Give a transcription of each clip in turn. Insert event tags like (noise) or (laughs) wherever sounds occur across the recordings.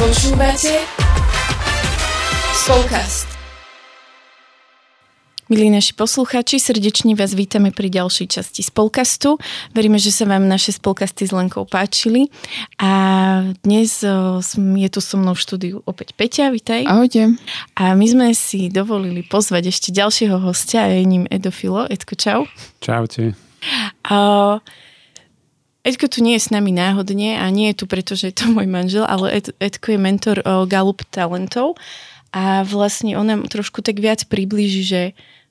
Počúvate Spolkast. Milí naši poslucháči, srdečne vás vítame pri ďalšej časti Spolkastu. Veríme, že sa vám naše Spolkasty s Lenkou páčili. A dnes je tu so mnou v štúdiu opäť Peťa, vitaj. Ahojte. A my sme si dovolili pozvať ešte ďalšieho hostia, a je ním Edofilo. Edko, čau. Čaute. A, Edko tu nie je s nami náhodne a nie je tu, pretože je to môj manžel, ale Ed, Edko je mentor o Gallup talentov a vlastne on nám trošku tak viac priblíži, že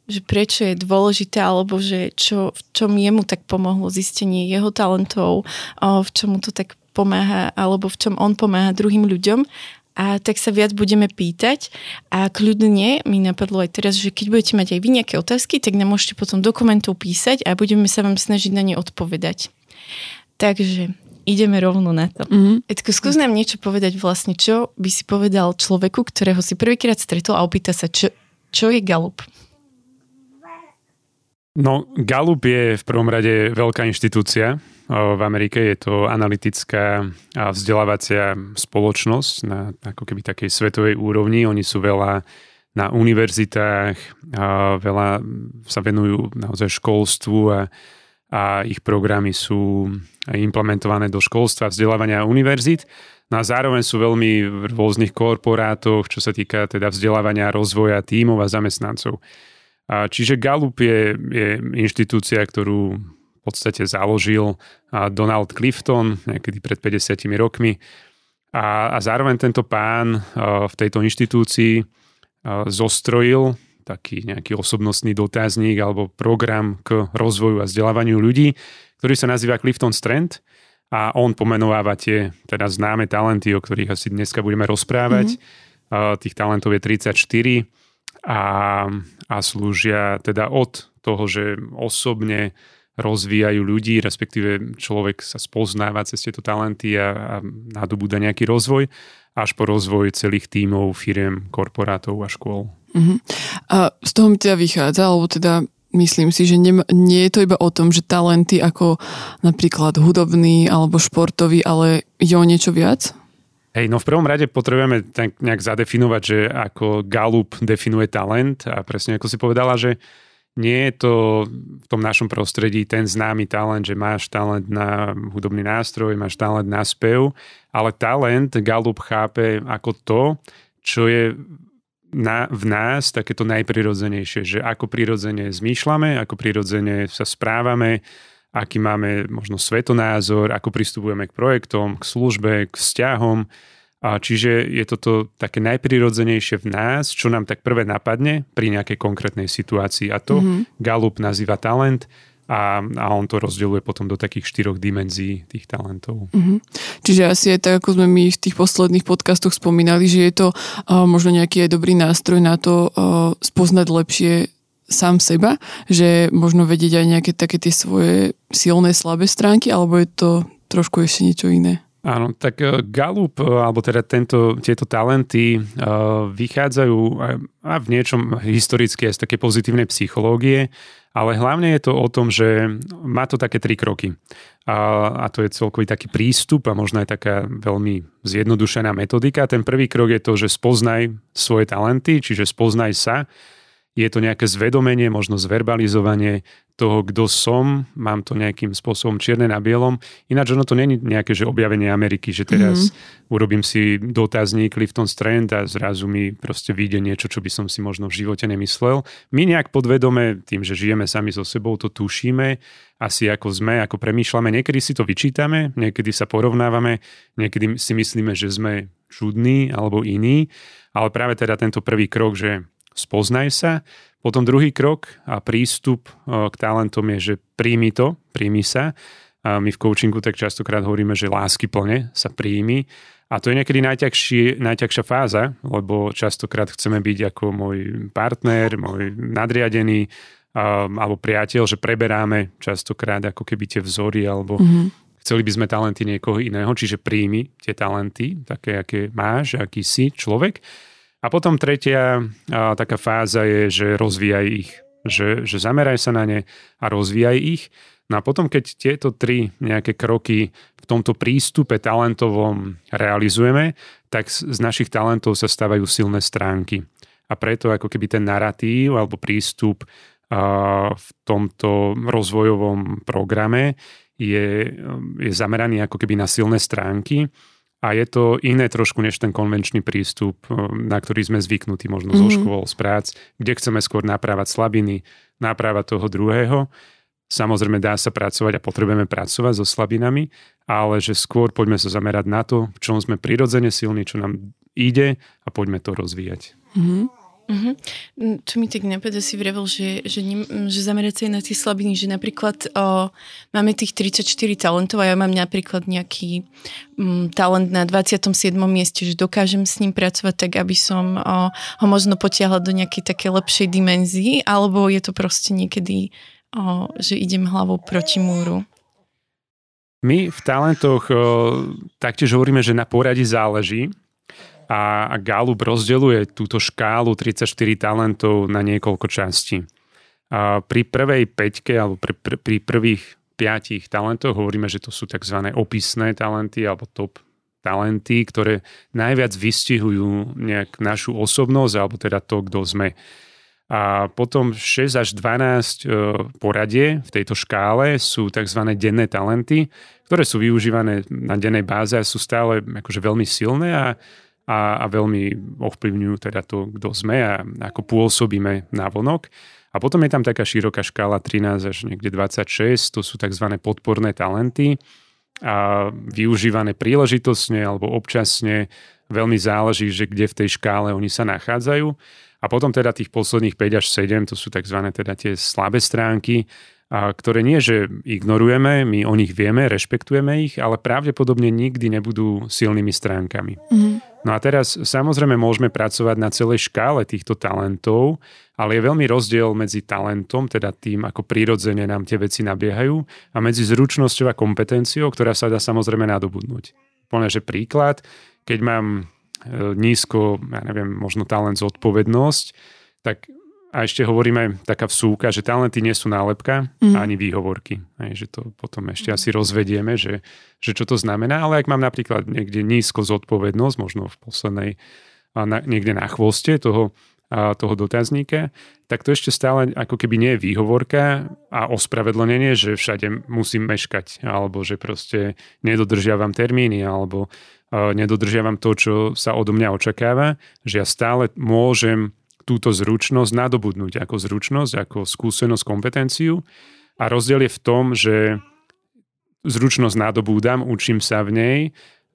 že prečo je dôležité, alebo že čo, v čom jemu tak pomohlo zistenie jeho talentov, v čom mu to tak pomáha, alebo v čom on pomáha druhým ľuďom. A tak sa viac budeme pýtať a kľudne mi napadlo aj teraz, že keď budete mať aj vy nejaké otázky, tak nám môžete potom dokumentov písať a budeme sa vám snažiť na ne odpovedať. Takže ideme rovno na to. Mm-hmm. Edko, skús nám niečo povedať vlastne, čo by si povedal človeku, ktorého si prvýkrát stretol a opýta sa, čo, čo je Galup? No, Gallup je v prvom rade veľká inštitúcia. V Amerike je to analytická a vzdelávacia spoločnosť na ako keby takej svetovej úrovni. Oni sú veľa na univerzitách, veľa sa venujú naozaj školstvu a, a ich programy sú implementované do školstva, vzdelávania a univerzit. No a zároveň sú veľmi v rôznych korporátoch, čo sa týka teda vzdelávania, rozvoja tímov a zamestnancov. Čiže Gallup je, je inštitúcia, ktorú v podstate založil Donald Clifton niekedy pred 50 rokmi. A, a zároveň tento pán v tejto inštitúcii zostrojil taký nejaký osobnostný dotazník alebo program k rozvoju a vzdelávaniu ľudí, ktorý sa nazýva Clifton Strand a on pomenováva tie teda známe talenty, o ktorých asi dneska budeme rozprávať. Mm-hmm. Tých talentov je 34 a, a slúžia teda od toho, že osobne rozvíjajú ľudí, respektíve človek sa spoznáva cez tieto talenty a, a nadobúda nejaký rozvoj, až po rozvoj celých tímov, firiem, korporátov a škôl. Uh-huh. A z toho mi teda vychádza, alebo teda myslím si, že nie, nie je to iba o tom, že talenty ako napríklad hudobný alebo športový, ale je o niečo viac? Hej, no v prvom rade potrebujeme tak nejak zadefinovať, že ako Gallup definuje talent a presne ako si povedala, že nie je to v tom našom prostredí ten známy talent, že máš talent na hudobný nástroj, máš talent na spev, ale talent Gallup chápe ako to, čo je na, v nás takéto najprirodzenejšie, že ako prirodzene zmýšľame, ako prirodzene sa správame, aký máme možno svetonázor, ako pristupujeme k projektom, k službe, k vzťahom. A čiže je toto také najprirodzenejšie v nás, čo nám tak prvé napadne pri nejakej konkrétnej situácii. A to mm-hmm. Gallup nazýva talent a, a on to rozdeľuje potom do takých štyroch dimenzií tých talentov. Mm-hmm. Čiže asi aj tak, ako sme my v tých posledných podcastoch spomínali, že je to uh, možno nejaký aj dobrý nástroj na to uh, spoznať lepšie sám seba, že možno vedieť aj nejaké také tie svoje silné, slabé stránky, alebo je to trošku ešte niečo iné? Áno, tak eh, Galup, eh, alebo teda tento, tieto talenty uh, vychádzajú aj, aj v niečom historicky aj z také pozitívnej psychológie, ale hlavne je to o tom, že má to také tri kroky. A, a to je celkový taký prístup a možno aj taká veľmi zjednodušená metodika. Ten prvý krok je to, že spoznaj svoje talenty, čiže spoznaj sa, je to nejaké zvedomenie, možno zverbalizovanie toho, kto som, mám to nejakým spôsobom čierne na bielom. Ináč ono to není nejaké, že objavenie Ameriky, že teraz mm-hmm. urobím si dotazník Clifton Strand a zrazu mi proste vyjde niečo, čo by som si možno v živote nemyslel. My nejak podvedome, tým, že žijeme sami so sebou, to tušíme, asi ako sme, ako premýšľame. Niekedy si to vyčítame, niekedy sa porovnávame, niekedy si myslíme, že sme čudní alebo iní, ale práve teda tento prvý krok, že spoznaj sa. Potom druhý krok a prístup k talentom je, že príjmi to, príjmi sa. A my v coachingu tak častokrát hovoríme, že lásky plne sa príjmi. A to je niekedy najťažšia fáza, lebo častokrát chceme byť ako môj partner, môj nadriadený alebo priateľ, že preberáme častokrát ako keby tie vzory alebo mm-hmm. chceli by sme talenty niekoho iného, čiže príjmi tie talenty, také, aké máš, aký si človek a potom tretia a, taká fáza je, že rozvíjaj ich. Že, že zameraj sa na ne a rozvíjaj ich. No a potom, keď tieto tri nejaké kroky v tomto prístupe talentovom realizujeme, tak z našich talentov sa stávajú silné stránky. A preto ako keby ten narratív alebo prístup v tomto rozvojovom programe je, je zameraný ako keby na silné stránky a je to iné trošku než ten konvenčný prístup, na ktorý sme zvyknutí možno mm-hmm. zo mhm. škôl, z prác, kde chceme skôr naprávať slabiny, naprávať toho druhého. Samozrejme dá sa pracovať a potrebujeme pracovať so slabinami, ale že skôr poďme sa zamerať na to, v čom sme prirodzene silní, čo nám ide a poďme to rozvíjať. Mm-hmm. Uh-huh. Čo mi tak napadá, si vrevel, že, že, ne, že zamerať sa aj na tie slabiny, že napríklad o, máme tých 34 talentov a ja mám napríklad nejaký m, talent na 27. mieste, že dokážem s ním pracovať tak, aby som o, ho možno potiahla do nejakej také lepšej dimenzii, alebo je to proste niekedy, o, že idem hlavou proti múru. My v talentoch o, taktiež hovoríme, že na poradí záleží, a, Galup rozdeluje túto škálu 34 talentov na niekoľko častí. A pri prvej peťke alebo pri, pri, pri prvých piatich talentoch hovoríme, že to sú tzv. opisné talenty alebo top talenty, ktoré najviac vystihujú nejak našu osobnosť alebo teda to, kto sme. A potom 6 až 12 e, poradie v tejto škále sú tzv. denné talenty, ktoré sú využívané na dennej báze a sú stále akože veľmi silné a a, a veľmi ovplyvňujú teda to, kto sme a ako pôsobíme na vonok. A potom je tam taká široká škála 13 až niekde 26, to sú tzv. podporné talenty a využívané príležitosne alebo občasne. Veľmi záleží, že kde v tej škále oni sa nachádzajú. A potom teda tých posledných 5 až 7, to sú tzv. teda tie slabé stránky, a ktoré nie, že ignorujeme, my o nich vieme, rešpektujeme ich, ale pravdepodobne nikdy nebudú silnými stránkami. Mm. No a teraz samozrejme môžeme pracovať na celej škále týchto talentov, ale je veľmi rozdiel medzi talentom, teda tým, ako prirodzene nám tie veci nabiehajú, a medzi zručnosťou a kompetenciou, ktorá sa dá samozrejme nadobudnúť. Plne, že príklad, keď mám e, nízko, ja neviem, možno talent zodpovednosť, tak a ešte hovoríme taká vsúka, že talenty nie sú nálepka mm. ani výhovorky. Hej, že to potom ešte asi rozvedieme, že, že čo to znamená. Ale ak mám napríklad niekde nízko zodpovednosť, možno v poslednej, na, niekde na chvoste toho, a toho dotazníka, tak to ešte stále ako keby nie je výhovorka a ospravedlnenie, že všade musím meškať, alebo že proste nedodržiavam termíny, alebo uh, nedodržiavam to, čo sa odo mňa očakáva, že ja stále môžem túto zručnosť nadobudnúť ako zručnosť, ako skúsenosť, kompetenciu. A rozdiel je v tom, že zručnosť nadobúdam, učím sa v nej,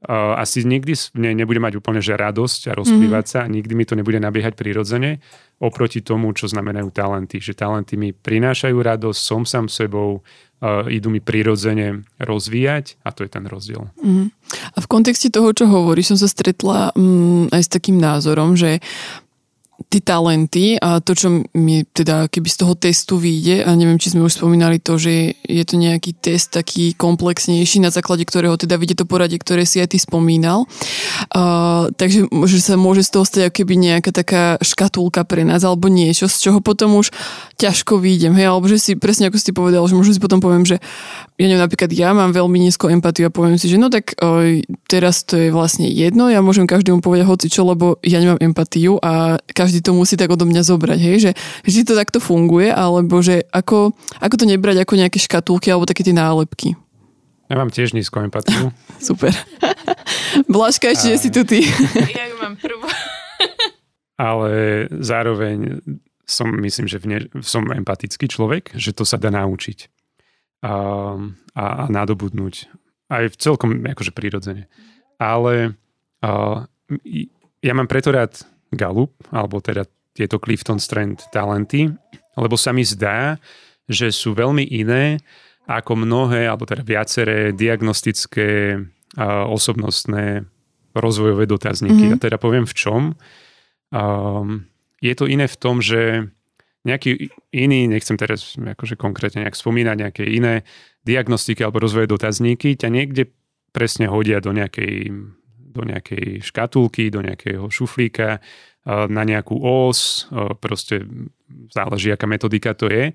uh, asi nikdy v nej nebude mať úplne že radosť a rozplývať mm-hmm. sa, nikdy mi to nebude nabiehať prirodzene, oproti tomu, čo znamenajú talenty. Že talenty mi prinášajú radosť, som sám sebou, uh, idú mi prirodzene rozvíjať a to je ten rozdiel. Mm-hmm. A v kontexte toho, čo hovorí, som sa stretla mm, aj s takým názorom, že tí talenty a to, čo mi teda keby z toho testu vyjde, a neviem, či sme už spomínali to, že je to nejaký test taký komplexnejší, na základe ktorého teda vidie to poradie, ktoré si aj ty spomínal. Uh, takže že sa môže z toho stať keby nejaká taká škatulka pre nás alebo niečo, z čoho potom už ťažko výjdem, hej, alebo že si presne ako si povedal, že možno si potom poviem, že ja neviem, napríklad ja mám veľmi nízko empatiu a poviem si, že no tak uh, teraz to je vlastne jedno, ja môžem každému povedať hoci čo, lebo ja nemám empatiu a každý to musí tak odo mňa zobrať, hej, že že to takto funguje, alebo že ako, ako to nebrať ako nejaké škatulky alebo také tie nálepky. Ja mám tiež nízku empatiu. (laughs) Super. (laughs) Blažka, ešte a... si tu ty. (laughs) ja mám prvú. Ale zároveň som, myslím, že vne, som empatický človek, že to sa dá naučiť a, a, a nadobudnúť. Aj v celkom akože prirodzene. Ale a, ja mám preto rád Gallup, alebo teda tieto Clifton Strand talenty, lebo sa mi zdá, že sú veľmi iné ako mnohé, alebo teda viaceré diagnostické a osobnostné rozvojové dotazníky. Mm-hmm. A teda poviem v čom. Um, je to iné v tom, že nejaký iný, nechcem teraz akože konkrétne nejak spomínať, nejaké iné diagnostiky alebo rozvoje dotazníky ťa niekde presne hodia do nejakej do nejakej škatulky, do nejakého šuflíka, na nejakú os, proste záleží, aká metodika to je.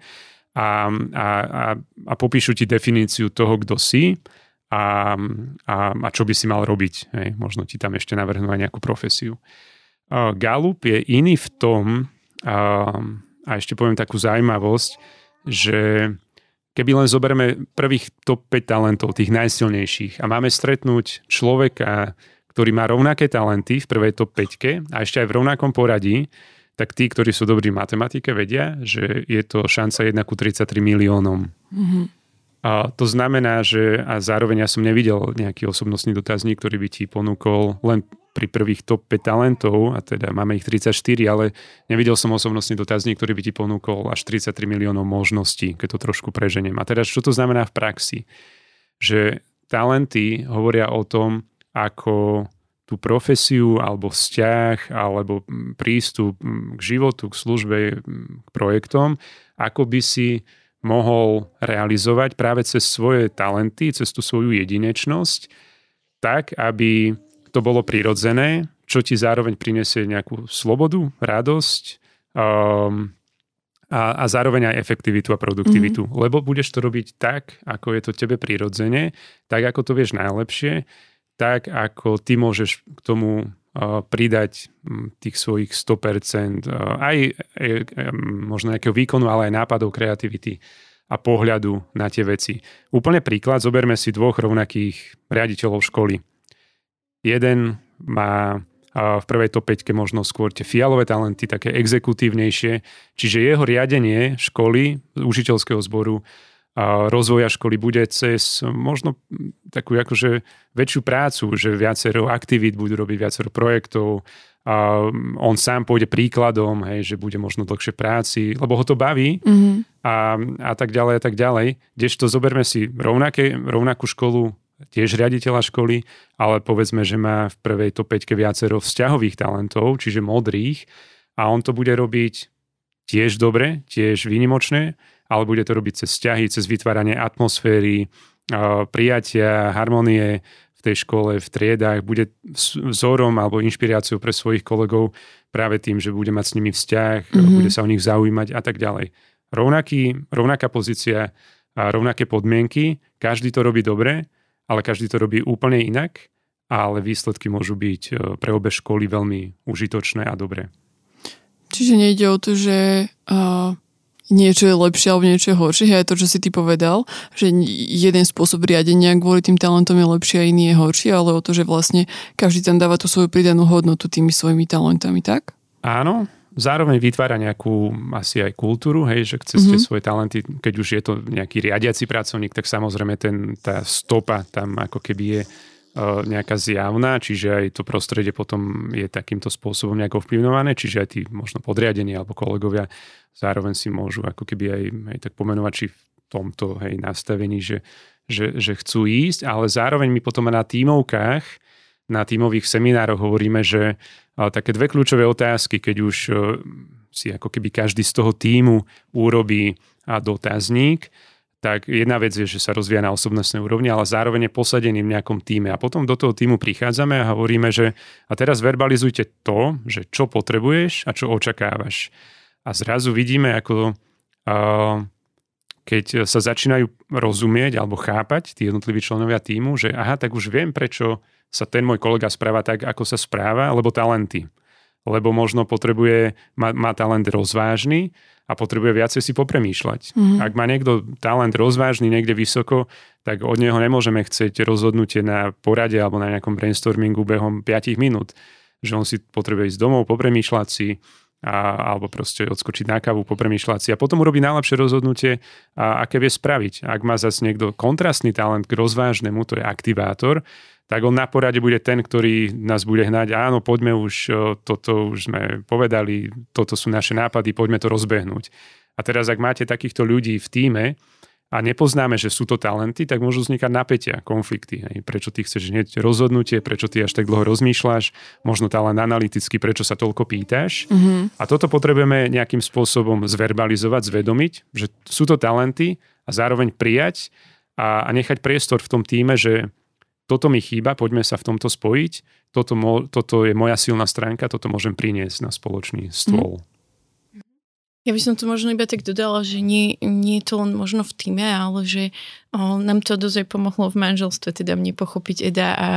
a, a, a, a popíšu ti definíciu toho, kto si a, a, a čo by si mal robiť. Hej. Možno ti tam ešte navrhnú aj nejakú profesiu. Galup je iný v tom, a ešte poviem takú zaujímavosť, že keby len zoberieme prvých top 5 talentov, tých najsilnejších a máme stretnúť človeka, ktorý má rovnaké talenty v prvej top 5 a ešte aj v rovnakom poradí, tak tí, ktorí sú dobrí v matematike, vedia, že je to šanca 1 ku 33 miliónom. Mm-hmm. A to znamená, že a zároveň ja som nevidel nejaký osobnostný dotazník, ktorý by ti ponúkol len pri prvých top 5 talentov, a teda máme ich 34, ale nevidel som osobnostný dotazník, ktorý by ti ponúkol až 33 miliónov možností, keď to trošku preženiem. A teda čo to znamená v praxi? Že talenty hovoria o tom, ako tú profesiu alebo vzťah alebo prístup k životu, k službe, k projektom, ako by si mohol realizovať práve cez svoje talenty, cez tú svoju jedinečnosť, tak, aby to bolo prirodzené, čo ti zároveň prinesie nejakú slobodu, radosť um, a, a zároveň aj efektivitu a produktivitu. Mm-hmm. Lebo budeš to robiť tak, ako je to tebe prirodzene, tak, ako to vieš najlepšie tak, ako ty môžeš k tomu pridať tých svojich 100%, aj možno nejakého výkonu, ale aj nápadov, kreativity a pohľadu na tie veci. Úplne príklad, zoberme si dvoch rovnakých riaditeľov školy. Jeden má v prvej top 5 možno skôr tie fialové talenty, také exekutívnejšie, čiže jeho riadenie školy, učiteľského zboru rozvoja školy bude cez možno takú akože väčšiu prácu, že viacero aktivít budú robiť, viacero projektov, a on sám pôjde príkladom, hej, že bude možno dlhšie práci, lebo ho to baví mm-hmm. a, a tak ďalej a tak ďalej. Kdežto zoberme si rovnaké, rovnakú školu, tiež riaditeľa školy, ale povedzme, že má v prvej to 5 viacero vzťahových talentov, čiže modrých a on to bude robiť tiež dobre, tiež výnimočné, ale bude to robiť cez vzťahy, cez vytváranie atmosféry, prijatia, harmonie v tej škole, v triedách, bude vzorom alebo inšpiráciou pre svojich kolegov práve tým, že bude mať s nimi vzťah, mm-hmm. bude sa o nich zaujímať a tak ďalej. Rovnaký, rovnaká pozícia a rovnaké podmienky, každý to robí dobre, ale každý to robí úplne inak, ale výsledky môžu byť e, pre obe školy veľmi užitočné a dobré. Čiže nejde o to, že uh niečo je lepšie alebo niečo je horšie. Aj to, čo si ty povedal, že jeden spôsob riadenia kvôli tým talentom je lepší a iný je horší, ale o to, že vlastne každý tam dáva tú svoju pridanú hodnotu tými svojimi talentami, tak? Áno, zároveň vytvára nejakú asi aj kultúru, hej, že cez mm-hmm. svoje talenty, keď už je to nejaký riadiaci pracovník, tak samozrejme ten, tá stopa tam ako keby je nejaká zjavná, čiže aj to prostredie potom je takýmto spôsobom nejako ovplyvňované, čiže aj tí možno podriadení alebo kolegovia zároveň si môžu ako keby aj, aj tak pomenovať, či v tomto hej, nastavení, že, že, že chcú ísť, ale zároveň my potom na tímovkách, na tímových seminároch hovoríme, že také dve kľúčové otázky, keď už si ako keby každý z toho týmu urobí dotazník, tak jedna vec je, že sa rozvíja na osobnostnej úrovni, ale zároveň je posadený v nejakom týme. A potom do toho týmu prichádzame a hovoríme, že a teraz verbalizujte to, že čo potrebuješ a čo očakávaš. A zrazu vidíme, ako uh, keď sa začínajú rozumieť alebo chápať tí jednotliví členovia týmu, že aha, tak už viem, prečo sa ten môj kolega správa tak, ako sa správa, lebo talenty. Lebo možno potrebuje, má, má talent rozvážny a potrebuje viacej si popremýšľať. Mm-hmm. Ak má niekto talent rozvážny niekde vysoko, tak od neho nemôžeme chcieť rozhodnutie na porade alebo na nejakom brainstormingu behom 5 minút. Že on si potrebuje ísť domov, popremýšľať si, a, alebo proste odskočiť na kávu, popremýšľať si a potom urobiť najlepšie rozhodnutie, a, aké vie spraviť. Ak má zase niekto kontrastný talent k rozvážnemu, to je aktivátor, tak on na porade bude ten, ktorý nás bude hnať. Áno, poďme už, toto už sme povedali, toto sú naše nápady, poďme to rozbehnúť. A teraz, ak máte takýchto ľudí v týme a nepoznáme, že sú to talenty, tak môžu vznikať napätia, konflikty. Hej. Prečo ty chceš hneď rozhodnutie, prečo ty až tak dlho rozmýšľaš, možno talent analyticky, prečo sa toľko pýtaš. Mm-hmm. A toto potrebujeme nejakým spôsobom zverbalizovať, zvedomiť, že sú to talenty a zároveň prijať a, a nechať priestor v tom týme, že toto mi chýba, poďme sa v tomto spojiť, toto, mo, toto je moja silná stránka, toto môžem priniesť na spoločný stôl. Mm. Ja by som to možno iba tak dodala, že nie, nie je to len možno v týme, ale že o, nám to dosť pomohlo v manželstve, teda mne pochopiť Eda, a,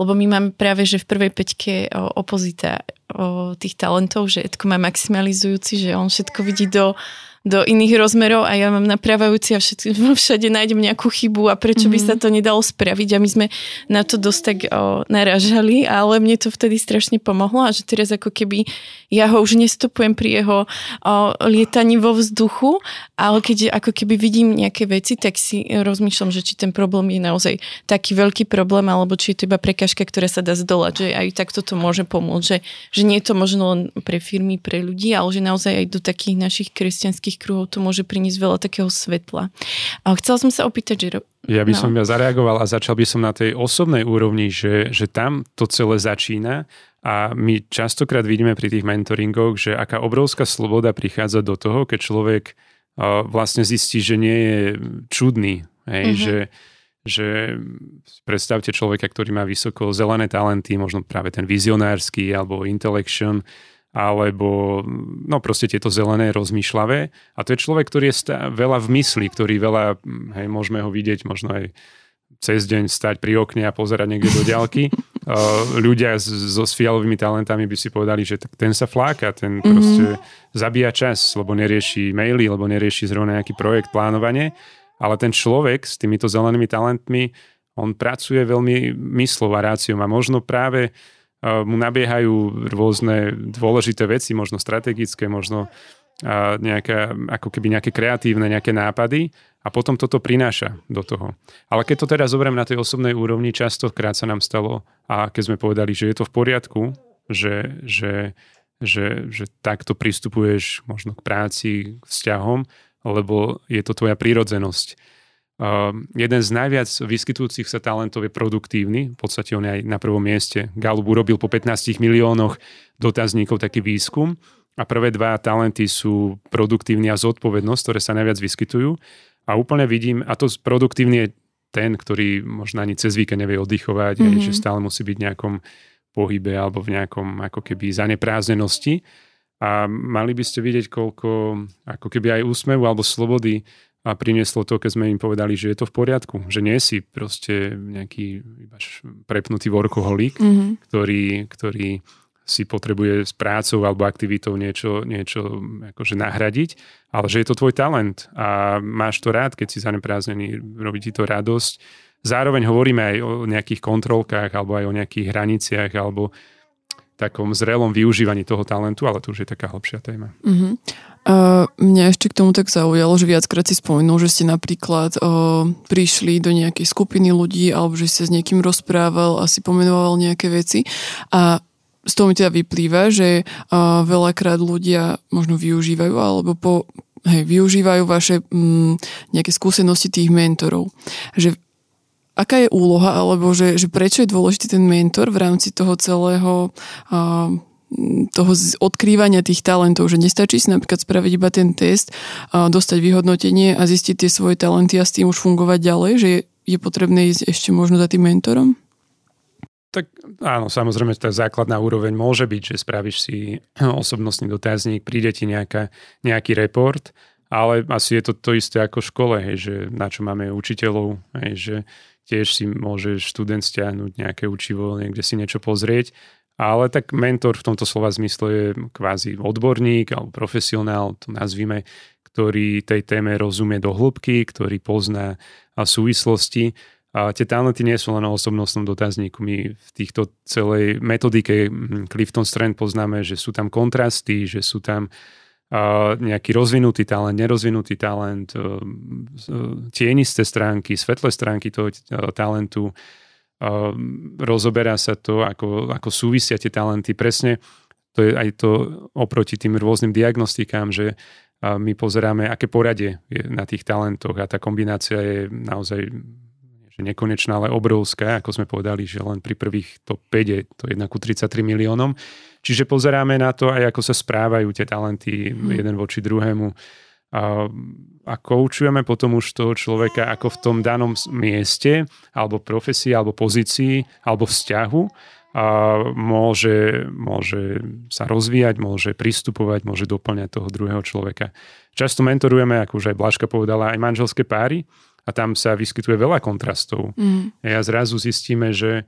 lebo my máme práve, že v prvej peťke o, opozita o, tých talentov, že Edko má maximalizujúci, že on všetko vidí do do iných rozmerov a ja mám napravajúci a všade, (laughs) všade nájdem nejakú chybu a prečo mm-hmm. by sa mhm. to nedalo spraviť a my sme na to dosť tak o, naražali, ale mne to vtedy strašne pomohlo a že teraz ako keby ja ho už nestopujem pri jeho o, lietaní vo vzduchu, ale keď ako keby vidím nejaké veci, tak si rozmýšľam, že či ten problém je naozaj taký veľký problém, alebo či je to iba prekažka, ktorá sa dá zdolať, že aj takto to môže pomôcť, že, že nie je to možno len pre firmy, pre ľudí, ale že naozaj aj do takých našich kresťanských všetkých kruhov to môže priniesť veľa takého svetla. A chcela som sa opýtať, že... Ja by no. som ja zareagoval a začal by som na tej osobnej úrovni, že, že tam to celé začína a my častokrát vidíme pri tých mentoringoch, že aká obrovská sloboda prichádza do toho, keď človek uh, vlastne zistí, že nie je čudný, hej, mm-hmm. že že predstavte človeka, ktorý má vysoko zelené talenty, možno práve ten vizionársky alebo intellection, alebo no proste tieto zelené rozmýšľavé. A to je človek, ktorý je stá, veľa v mysli, ktorý veľa, hej, môžeme ho vidieť možno aj cez deň stať pri okne a pozerať niekde do ďalky. Uh, (laughs) ľudia so s fialovými talentami by si povedali, že ten sa fláka, ten mm-hmm. proste zabíja čas, lebo nerieši maily, lebo nerieši zrovna nejaký projekt, plánovanie. Ale ten človek s týmito zelenými talentmi, on pracuje veľmi myslov a ráciom a možno práve uh, mu nabiehajú rôzne dôležité veci, možno strategické, možno nejaké, ako keby nejaké kreatívne, nejaké nápady a potom toto prináša do toho. Ale keď to teraz zoberiem na tej osobnej úrovni, častokrát sa nám stalo a keď sme povedali, že je to v poriadku, že, že, že, že takto pristupuješ možno k práci, k vzťahom, lebo je to tvoja prírodzenosť jeden z najviac vyskytujúcich sa talentov je produktívny, v podstate on je aj na prvom mieste. Gallup urobil po 15 miliónoch dotazníkov taký výskum a prvé dva talenty sú produktívny a zodpovednosť, ktoré sa najviac vyskytujú. A úplne vidím, a to produktívny je ten, ktorý možno ani cez víkend nevie oddychovať, mm-hmm. aj, že stále musí byť v nejakom pohybe alebo v nejakom ako keby zanepráznenosti. A mali by ste vidieť, koľko ako keby aj úsmevu alebo slobody a prinieslo to, keď sme im povedali, že je to v poriadku, že nie si proste nejaký prepnutý workoholik, mm-hmm. ktorý, ktorý si potrebuje s prácou alebo aktivitou niečo, niečo akože nahradiť, ale že je to tvoj talent a máš to rád, keď si zaneprázdnený, robí ti to radosť. Zároveň hovoríme aj o nejakých kontrolkách alebo aj o nejakých hraniciach alebo takom zrelom využívaní toho talentu, ale to už je taká hlbšia téma. Uh-huh. Mňa ešte k tomu tak zaujalo, že viackrát si spomenul, že ste napríklad uh, prišli do nejakej skupiny ľudí alebo že ste s niekým rozprával a si pomenoval nejaké veci a z toho mi teda vyplýva, že uh, veľakrát ľudia možno využívajú alebo po, hej, využívajú vaše mm, nejaké skúsenosti tých mentorov. Že aká je úloha, alebo že, že prečo je dôležitý ten mentor v rámci toho celého uh, toho odkrývania tých talentov, že nestačí si napríklad spraviť iba ten test, dostať vyhodnotenie a zistiť tie svoje talenty a s tým už fungovať ďalej, že je, je potrebné ísť ešte možno za tým mentorom? Tak áno, samozrejme, tá základná úroveň môže byť, že spravíš si osobnostný dotazník, príde ti nejaká, nejaký report, ale asi je to to isté ako v škole, hej, že na čo máme učiteľov, hej, že tiež si môže študent stiahnuť nejaké učivo, niekde si niečo pozrieť, ale tak mentor v tomto slova zmysle je kvázi odborník alebo profesionál, to nazvime, ktorý tej téme rozumie do hĺbky, ktorý pozná súvislosti. A tie talenty nie sú len o osobnostnom dotazníku. My v týchto celej metodike Clifton Strand poznáme, že sú tam kontrasty, že sú tam nejaký rozvinutý talent, nerozvinutý talent, e, e, tienisté stránky, svetlé stránky toho e, talentu. Rozoberá sa to, ako, ako súvisia tie talenty. Presne to je aj to oproti tým rôznym diagnostikám, že my pozeráme, aké poradie je na tých talentoch a tá kombinácia je naozaj že nekonečná, ale obrovská, ako sme povedali, že len pri prvých top 5 je to 1 ku 33 miliónom. Čiže pozeráme na to aj, ako sa správajú tie talenty hmm. jeden voči druhému. A, a koučujeme potom už toho človeka, ako v tom danom mieste, alebo profesii, alebo pozícii, alebo vzťahu a môže, môže sa rozvíjať, môže pristupovať, môže doplňať toho druhého človeka. Často mentorujeme, ako už aj Blažka povedala, aj manželské páry a tam sa vyskytuje veľa kontrastov. Mm. A zrazu zistíme, že,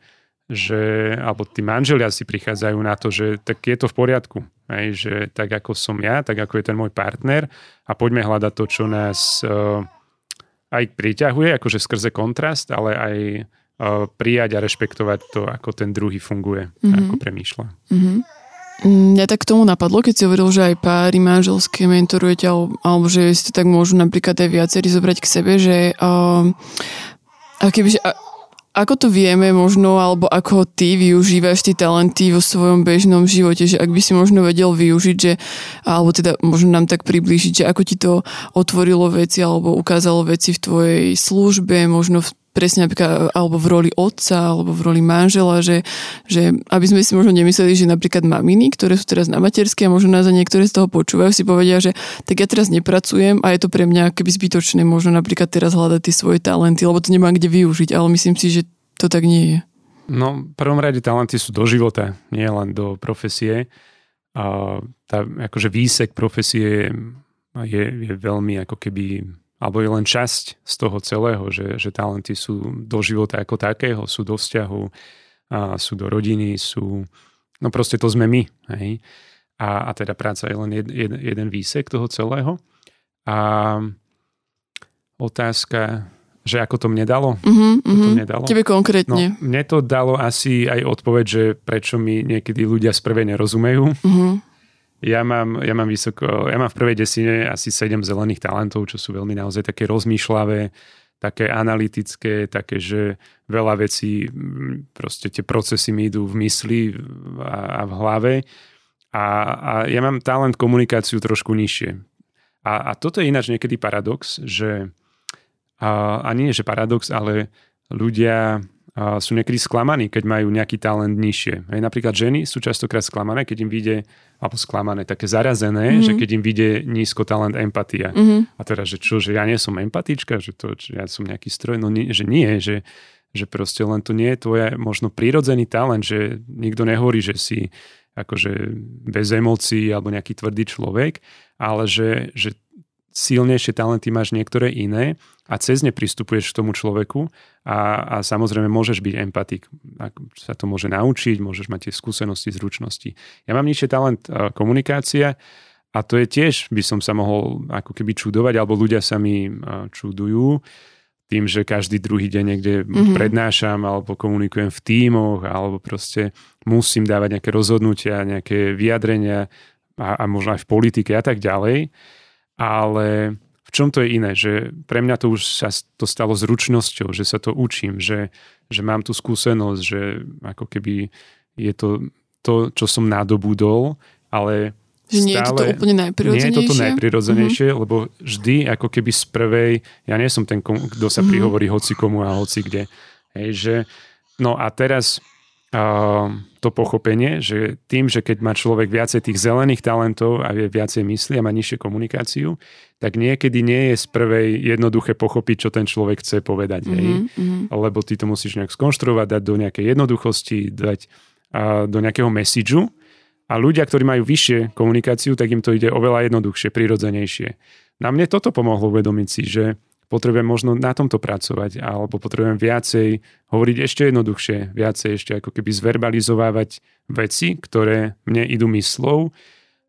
že alebo tí manželia si prichádzajú na to, že tak je to v poriadku. Hej, že tak ako som ja, tak ako je ten môj partner a poďme hľadať to, čo nás uh, aj priťahuje, akože skrze kontrast, ale aj prijať a rešpektovať to, ako ten druhý funguje, mm-hmm. ako premýšľa. Mm-hmm. Mňa tak tomu napadlo, keď si hovoril, že aj páry manželské mentorujete, alebo, že si to tak môžu napríklad aj viacerí zobrať k sebe, že uh, a kebyže, a, ako to vieme možno, alebo ako ty využívaš tie talenty vo svojom bežnom živote, že ak by si možno vedel využiť, že, alebo teda možno nám tak priblížiť, že ako ti to otvorilo veci alebo ukázalo veci v tvojej službe, možno v presne napríklad alebo v roli otca, alebo v roli manžela, že, že aby sme si možno nemysleli, že napríklad maminy, ktoré sú teraz na materskej a možno nás a niektoré z toho počúvajú, si povedia, že tak ja teraz nepracujem a je to pre mňa keby zbytočné možno napríklad teraz hľadať tie svoje talenty, lebo to nemám kde využiť, ale myslím si, že to tak nie je. No, v prvom rade talenty sú do života, nie len do profesie. A tá, akože výsek profesie je, je veľmi ako keby alebo je len časť z toho celého, že, že talenty sú do života ako takého, sú do vzťahu, a sú do rodiny, sú... No proste to sme my. Hej? A, a teda práca je len jed, jed, jeden výsek toho celého. A otázka, že ako to mne dalo? Uh-huh, uh-huh. To mne dalo? Tebe konkrétne. No, mne to dalo asi aj odpoveď, že prečo mi niekedy ľudia z prvej nerozumejú. Uh-huh. Ja mám, ja mám vysoko, ja mám v prvej desine asi 7 zelených talentov, čo sú veľmi naozaj také rozmýšľavé, také analytické, také, že veľa vecí, proste tie procesy mi idú v mysli a, a v hlave. A, a ja mám talent komunikáciu trošku nižšie. A, a toto je ináč niekedy paradox, že a, a nie že paradox, ale ľudia a sú niekedy sklamaní, keď majú nejaký talent nižšie. Aj napríklad ženy sú častokrát sklamané, keď im vyjde, alebo sklamané, také zarazené, mm-hmm. že keď im vyjde nízko talent empatia. Mm-hmm. A teda, že čo, že ja nie som empatička, že to, že ja som nejaký stroj, no nie, že nie, že, že proste len to nie je tvoje možno prírodzený talent, že nikto nehovorí, že si akože bez emócií alebo nejaký tvrdý človek, ale že, že silnejšie talenty máš niektoré iné a cez ne pristupuješ k tomu človeku a, a samozrejme môžeš byť empatik. Ak sa to môže naučiť, môžeš mať tie skúsenosti, zručnosti. Ja mám nižšie talent komunikácia a to je tiež, by som sa mohol ako keby čudovať, alebo ľudia sa mi čudujú tým, že každý druhý deň niekde mm-hmm. prednášam alebo komunikujem v tímoch alebo proste musím dávať nejaké rozhodnutia, nejaké vyjadrenia a, a možno aj v politike a tak ďalej. Ale čom to je iné? Že pre mňa to už sa to stalo zručnosťou, že sa to učím, že, že mám tú skúsenosť, že ako keby je to to, čo som nadobudol, ale že nie stále, je to úplne najprirodzenejšie? Nie je to najprirodzenejšie, uh-huh. lebo vždy ako keby z prvej, ja nie som ten, kto sa uh-huh. prihovorí hoci komu a hoci kde. Hej, že, no a teraz to pochopenie, že tým, že keď má človek viacej tých zelených talentov a vie viacej myslí a má nižšie komunikáciu, tak niekedy nie je z prvej jednoduché pochopiť, čo ten človek chce povedať. Mm-hmm, hej? Mm-hmm. Lebo ty to musíš nejak skonštruovať, dať do nejakej jednoduchosti, dať a, do nejakého messageu. A ľudia, ktorí majú vyššie komunikáciu, tak im to ide oveľa jednoduchšie, prirodzenejšie. Na mne toto pomohlo uvedomiť si, že potrebujem možno na tomto pracovať, alebo potrebujem viacej hovoriť ešte jednoduchšie, viacej ešte ako keby zverbalizovávať veci, ktoré mne idú myslou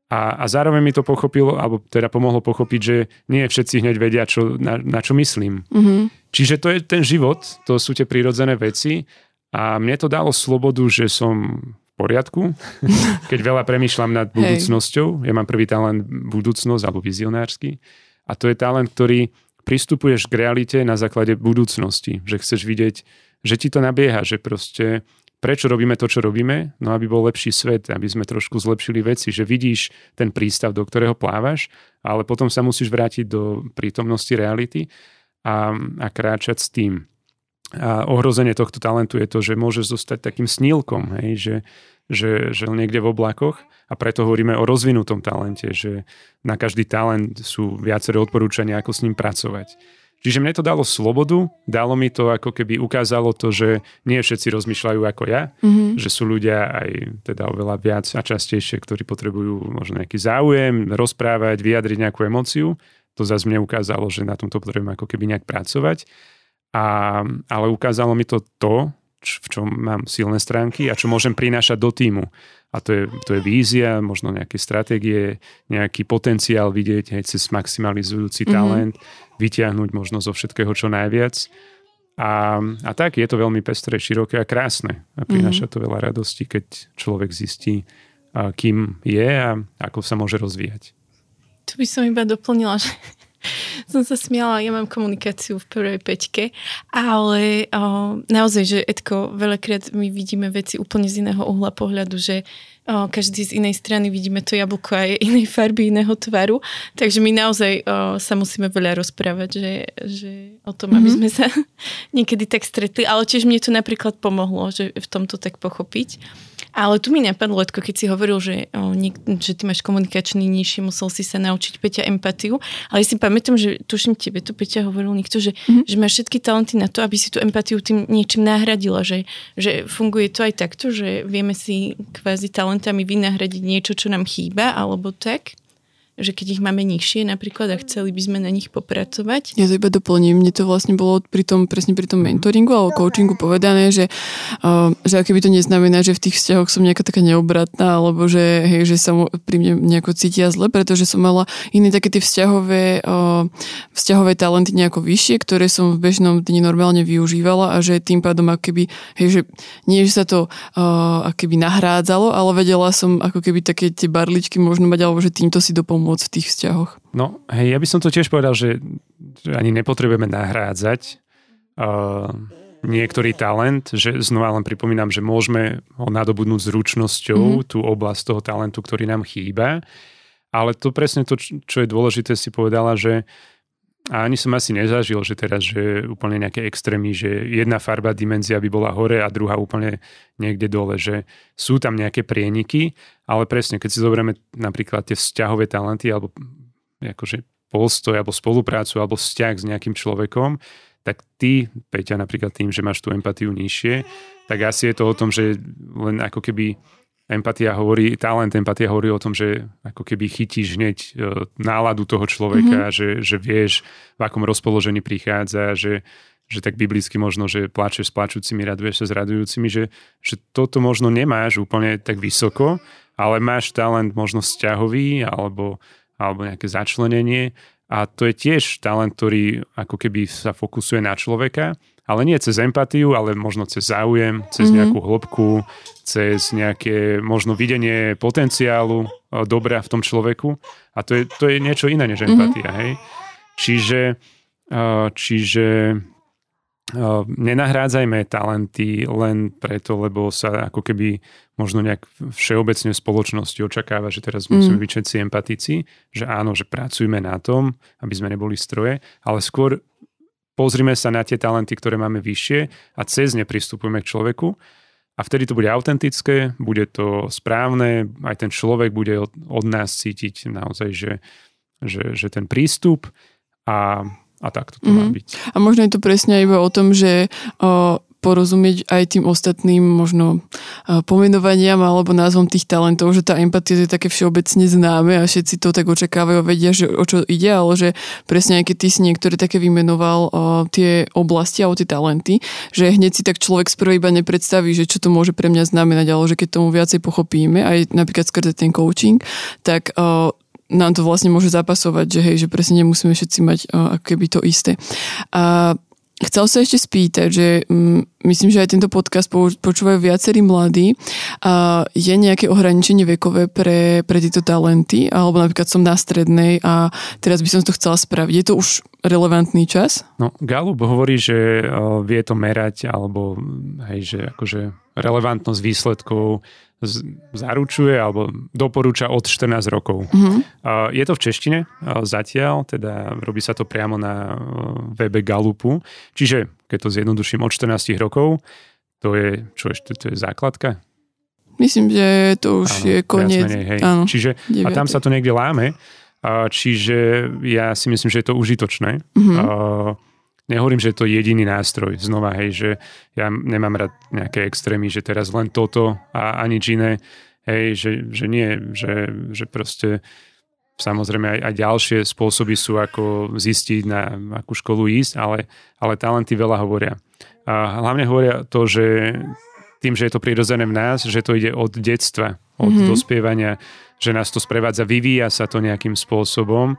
a, a zároveň mi to pochopilo, alebo teda pomohlo pochopiť, že nie všetci hneď vedia, čo, na, na čo myslím. Mm-hmm. Čiže to je ten život, to sú tie prírodzené veci a mne to dalo slobodu, že som v poriadku, (laughs) keď veľa premýšľam nad budúcnosťou. Ja mám prvý talent budúcnosť alebo vizionársky a to je talent, ktorý pristupuješ k realite na základe budúcnosti, že chceš vidieť, že ti to nabieha, že proste prečo robíme to, čo robíme? No aby bol lepší svet, aby sme trošku zlepšili veci, že vidíš ten prístav, do ktorého plávaš, ale potom sa musíš vrátiť do prítomnosti reality a, a kráčať s tým. A ohrozenie tohto talentu je to, že môžeš zostať takým snílkom, hej, že, že, že niekde v oblakoch a preto hovoríme o rozvinutom talente, že na každý talent sú viaceré odporúčania, ako s ním pracovať. Čiže mne to dalo slobodu, dalo mi to ako keby ukázalo to, že nie všetci rozmýšľajú ako ja, mm-hmm. že sú ľudia aj teda oveľa viac a častejšie, ktorí potrebujú možno nejaký záujem, rozprávať, vyjadriť nejakú emociu. To zase mne ukázalo, že na tomto potrebujem ako keby nejak pracovať. A, ale ukázalo mi to to, v čom mám silné stránky a čo môžem prinášať do týmu. A to je, to je vízia, možno nejaké stratégie, nejaký potenciál vidieť hej, cez maximalizujúci mm-hmm. talent, vyťahnuť možno zo všetkého čo najviac. A, a tak je to veľmi pestré, široké a krásne. A prináša mm-hmm. to veľa radosti, keď človek zistí, kým je a ako sa môže rozvíjať. Tu by som iba doplnila, že (laughs) som sa smiala, ja mám komunikáciu v prvej peťke, ale o, naozaj, že Edko, veľakrát my vidíme veci úplne z iného uhla pohľadu, že o, každý z inej strany vidíme to jablko aj inej farby, iného tvaru, takže my naozaj o, sa musíme veľa rozprávať, že, že o tom, mm-hmm. aby mhm. sme sa (laughs) niekedy tak stretli, ale tiež mne to napríklad pomohlo, že v tomto tak pochopiť. Ale tu mi napadlo, Letko, keď si hovoril, že, o, niek- že ty máš komunikačný nižší, musel si sa naučiť Peťa empatiu, ale si pamätám, že tuším tebe to Peťa hovoril niekto, že, mm-hmm. že máš všetky talenty na to, aby si tú empatiu tým niečím nahradila, že, že funguje to aj takto, že vieme si kvázi talentami vynahradiť niečo, čo nám chýba, alebo tak? Že keď ich máme nižšie napríklad a chceli by sme na nich popracovať. Ja to iba doplním, mne to vlastne bolo pri tom, presne pri tom mentoringu alebo coachingu povedané, že, uh, že aké by to neznamená, že v tých vzťahoch som nejaká taká neobratná, alebo že, hej, že sa pri mne nejako cítia zle, pretože som mala iné také tie vzťahové, uh, vzťahové talenty nejako vyššie, ktoré som v bežnom dni normálne využívala a že tým pádom akoby, hej, že nie, že sa to uh, akoby nahrádzalo, ale vedela som ako keby také tie barličky možno mať, alebo že týmto si dopomôcť pomôcť v tých vzťahoch. No, hej, ja by som to tiež povedal, že, že ani nepotrebujeme nahrádzať uh, niektorý talent, že znova len pripomínam, že môžeme ho nadobudnúť zručnosťou mm-hmm. tú oblasť toho talentu, ktorý nám chýba, ale to presne to, čo je dôležité, si povedala, že a ani som asi nezažil, že teraz, že úplne nejaké extrémy, že jedna farba, dimenzia by bola hore a druhá úplne niekde dole, že sú tam nejaké prieniky, ale presne, keď si zoberieme napríklad tie vzťahové talenty alebo akože postoj alebo spoluprácu alebo vzťah s nejakým človekom, tak ty, Peťa, napríklad tým, že máš tú empatiu nižšie, tak asi je to o tom, že len ako keby empatia hovorí, talent empatia hovorí o tom, že ako keby chytíš hneď e, náladu toho človeka, mm-hmm. že, že vieš, v akom rozpoložení prichádza, že, že tak biblicky možno, že pláčeš s plačúcimi, raduješ sa s radujúcimi, že, že toto možno nemáš úplne tak vysoko, ale máš talent možno vzťahový alebo, alebo nejaké začlenenie a to je tiež talent, ktorý ako keby sa fokusuje na človeka ale nie cez empatiu, ale možno cez záujem, cez mm-hmm. nejakú hĺbku, cez nejaké možno videnie potenciálu e, dobra v tom človeku. A to je, to je niečo iné než mhm. empatia. Mm-hmm. Hej? Čiže, e, čiže e, nenahrádzajme talenty len preto, lebo sa ako keby možno nejak všeobecne v spoločnosti očakáva, že teraz musíme mm. byť všetci empatici, že áno, že pracujme na tom, aby sme neboli stroje, ale skôr pozrime sa na tie talenty, ktoré máme vyššie a cez ne pristupujeme k človeku a vtedy to bude autentické, bude to správne, aj ten človek bude od, od nás cítiť naozaj, že, že, že ten prístup a, a tak to mm-hmm. má mhm. byť. A možno je to presne iba o tom, že o, porozumieť aj tým ostatným možno pomenovaniam alebo názvom tých talentov, že tá empatia je také všeobecne známe a všetci to tak očakávajú vedia, že o čo ide, ale že presne aj keď ty si niektoré také vymenoval tie oblasti alebo tie talenty, že hneď si tak človek sprve iba nepredstaví, že čo to môže pre mňa znamenať, ale že keď tomu viacej pochopíme, aj napríklad skrze ten coaching, tak nám to vlastne môže zapasovať, že hej, že presne nemusíme všetci mať uh, keby to isté. A Chcel sa ešte spýtať, že mm, myslím, že aj tento podcast počúvajú viacerí mladí. A je nejaké ohraničenie vekové pre, pre tieto talenty? Alebo napríklad som na strednej a teraz by som to chcela spraviť. Je to už relevantný čas? No, Galup hovorí, že vie to merať alebo hej, že akože relevantnosť výsledkov zaručuje alebo doporúča od 14 rokov. Mm-hmm. Je to v češtine zatiaľ, teda robí sa to priamo na webe Galupu. Čiže, keď to zjednoduším, od 14 rokov, to je, čo ešte, to je základka? Myslím, že to už áno, je koniec. Menej, hej. Áno, Čiže, a tam sa to niekde láme. Čiže ja si myslím, že je to užitočné. Mm-hmm. Nehovorím, že je to jediný nástroj. Znova, hej, že ja nemám rád nejaké extrémy, že teraz len toto a, a nič iné. Hej, že, že nie, že, že proste samozrejme aj, aj ďalšie spôsoby sú, ako zistiť, na akú školu ísť, ale, ale talenty veľa hovoria. A hlavne hovoria to, že tým, že je to prirodzené v nás, že to ide od detstva, od mm-hmm. dospievania, že nás to sprevádza, vyvíja sa to nejakým spôsobom,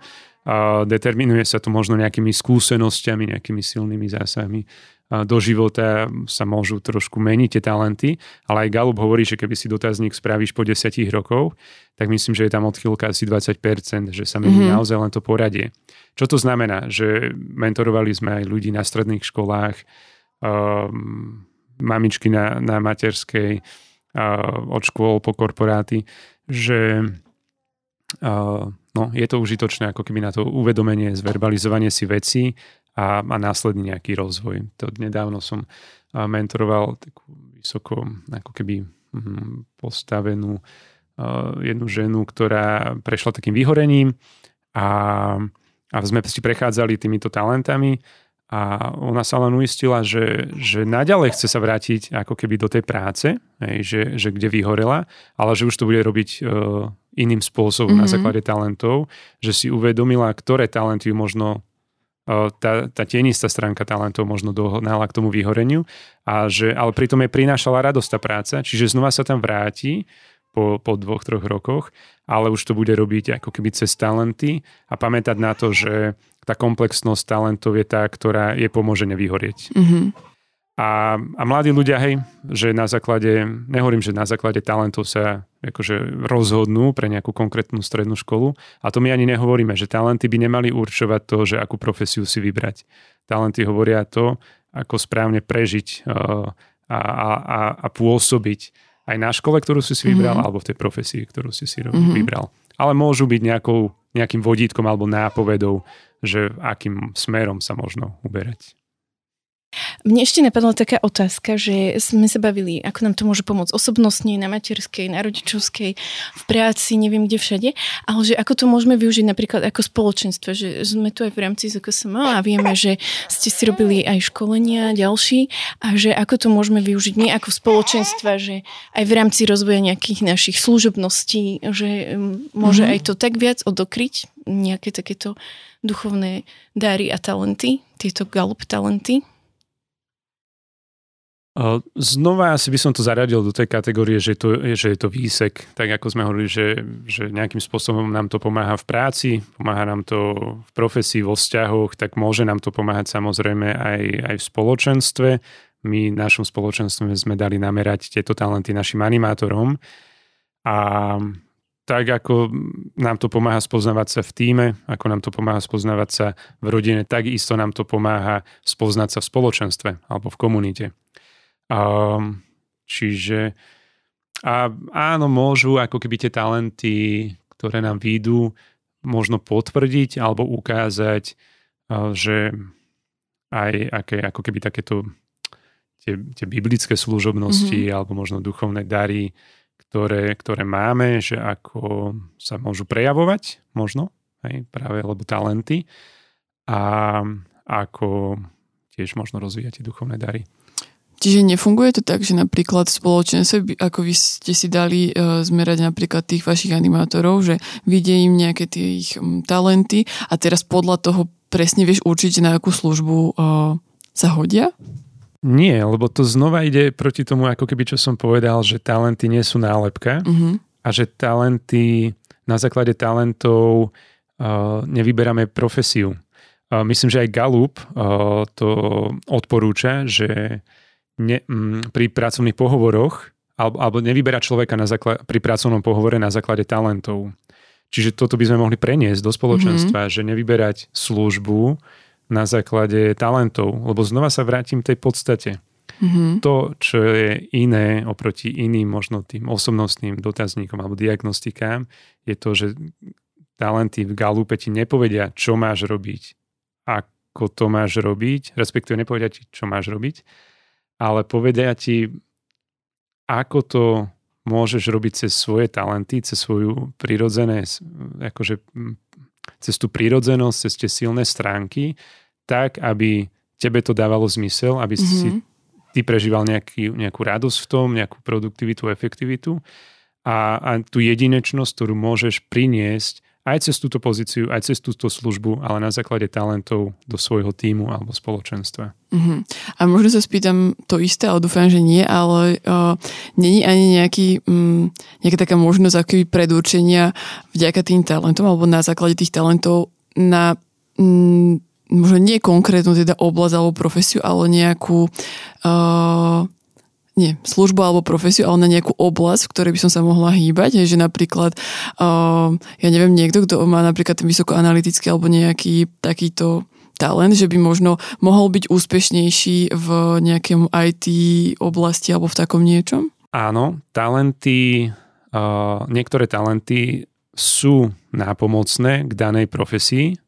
determinuje sa to možno nejakými skúsenosťami, nejakými silnými zásahmi do života sa môžu trošku meniť tie talenty, ale aj Galup hovorí, že keby si dotazník spravíš po 10 rokov, tak myslím, že je tam odchýlka asi 20%, že sa mení mm-hmm. naozaj len to poradie. Čo to znamená? Že mentorovali sme aj ľudí na stredných školách, um, mamičky na, na materskej, uh, od škôl po korporáty, že uh, no, je to užitočné ako keby na to uvedomenie, zverbalizovanie si veci a, a následný nejaký rozvoj. To nedávno som mentoroval takú vysoko ako keby hm, postavenú jednu ženu, ktorá prešla takým vyhorením a, a sme si prechádzali týmito talentami a ona sa len uistila, že, že naďalej chce sa vrátiť ako keby do tej práce, hej, že, že kde vyhorela, ale že už to bude robiť uh, iným spôsobom mm-hmm. na mhm. základe talentov, že si uvedomila, ktoré talenty možno tá, tá tienistá stránka talentov možno dohnala k tomu vyhoreniu, a že, ale pritom je prinášala radosť tá práca, čiže znova sa tam vráti po, po dvoch, troch rokoch, ale už to bude robiť ako keby cez talenty a pamätať na to, že tá komplexnosť talentov je tá, ktorá je pomôže nevyhorieť. Mm-hmm. A, a mladí ľudia, hej, že na základe, nehovorím, že na základe talentov sa akože rozhodnú pre nejakú konkrétnu strednú školu. A to my ani nehovoríme, že talenty by nemali určovať to, že akú profesiu si vybrať. Talenty hovoria to, ako správne prežiť uh, a, a, a pôsobiť aj na škole, ktorú si si vybral, mm-hmm. alebo v tej profesii, ktorú si si mm-hmm. vybral. Ale môžu byť nejakou, nejakým vodítkom alebo nápovedou, že akým smerom sa možno uberať. Mne ešte napadla taká otázka, že sme sa bavili, ako nám to môže pomôcť osobnostne, na materskej, na rodičovskej, v práci, neviem kde všade, ale že ako to môžeme využiť napríklad ako spoločenstvo, že sme tu aj v rámci ZKSM a vieme, že ste si robili aj školenia ďalší a že ako to môžeme využiť my ako spoločenstva, že aj v rámci rozvoja nejakých našich služobností, že mm, môže mm-hmm. aj to tak viac odokryť, nejaké takéto duchovné dáry a talenty, tieto galup talenty. Znova asi by som to zaradil do tej kategórie, že, to, že je to výsek, tak ako sme hovorili, že, že nejakým spôsobom nám to pomáha v práci, pomáha nám to v profesii, vo vzťahoch, tak môže nám to pomáhať samozrejme aj, aj v spoločenstve. My v našom spoločenstve sme dali namerať tieto talenty našim animátorom a tak ako nám to pomáha spoznávať sa v týme, ako nám to pomáha spoznávať sa v rodine, tak isto nám to pomáha spoznať sa v spoločenstve alebo v komunite. Um, čiže a áno, môžu ako keby tie talenty, ktoré nám výjdu, možno potvrdiť alebo ukázať, že aj aké, ako keby takéto tie, tie biblické služobnosti mm-hmm. alebo možno duchovné dary, ktoré, ktoré máme, že ako sa môžu prejavovať, možno, hej, práve lebo talenty a ako tiež možno rozvíjať tie duchovné dary. Čiže nefunguje to tak, že napríklad v spoločenstve, ako vy ste si dali uh, zmerať napríklad tých vašich animátorov, že vidie im nejaké tie ich um, talenty a teraz podľa toho presne vieš určiť, na akú službu uh, sa hodia? Nie, lebo to znova ide proti tomu, ako keby čo som povedal, že talenty nie sú nálepka uh-huh. a že talenty, na základe talentov uh, nevyberáme profesiu. Uh, myslím, že aj Galup uh, to odporúča, že ne, m, mm, pri pracovných pohovoroch alebo, alebo nevyberá človeka na základ, pri pracovnom pohovore na základe talentov. Čiže toto by sme mohli preniesť do spoločenstva, mm-hmm. že nevyberať službu na základe talentov, lebo znova sa vrátim tej podstate. Mm-hmm. To, čo je iné oproti iným možno tým osobnostným dotazníkom alebo diagnostikám, je to, že talenty v Galupe ti nepovedia, čo máš robiť, ako to máš robiť, respektíve nepovedia ti, čo máš robiť, ale povedia ti, ako to môžeš robiť cez svoje talenty, cez svoju prirodzené, akože cez tú prírodzenosť, cez tie silné stránky, tak, aby tebe to dávalo zmysel, aby mm-hmm. si ty prežíval nejaký, nejakú radosť v tom, nejakú produktivitu, efektivitu a, a tú jedinečnosť, ktorú môžeš priniesť aj cez túto pozíciu, aj cez túto službu, ale na základe talentov do svojho týmu alebo spoločenstva. Uh-huh. A možno sa spýtam to isté, ale dúfam, že nie, ale uh, není ani nejaký, um, nejaká taká možnosť akoby predurčenia vďaka tým talentom alebo na základe tých talentov na um, možno nie konkrétnu teda oblasť alebo profesiu, ale nejakú uh, nie, službu alebo profesiu, ale na nejakú oblasť, v ktorej by som sa mohla hýbať. Je, že napríklad, uh, ja neviem, niekto, kto má napríklad ten vysokoanalytický alebo nejaký takýto talent, že by možno mohol byť úspešnejší v nejakom IT oblasti alebo v takom niečom? Áno, talenty, uh, niektoré talenty sú nápomocné k danej profesii,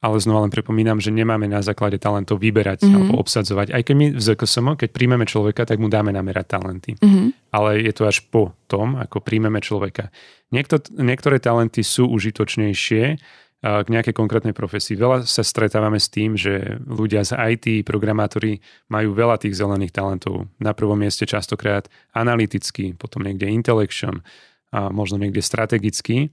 ale znova len pripomínam, že nemáme na základe talentov vyberať mm-hmm. alebo obsadzovať. Aj keď my v ZKSM, keď príjmeme človeka, tak mu dáme namerať talenty. Mm-hmm. Ale je to až po tom, ako príjmeme človeka. Niekto, niektoré talenty sú užitočnejšie k nejakej konkrétnej profesii. Veľa sa stretávame s tým, že ľudia z IT, programátori majú veľa tých zelených talentov. Na prvom mieste častokrát analytický, potom niekde intellection, a možno niekde strategický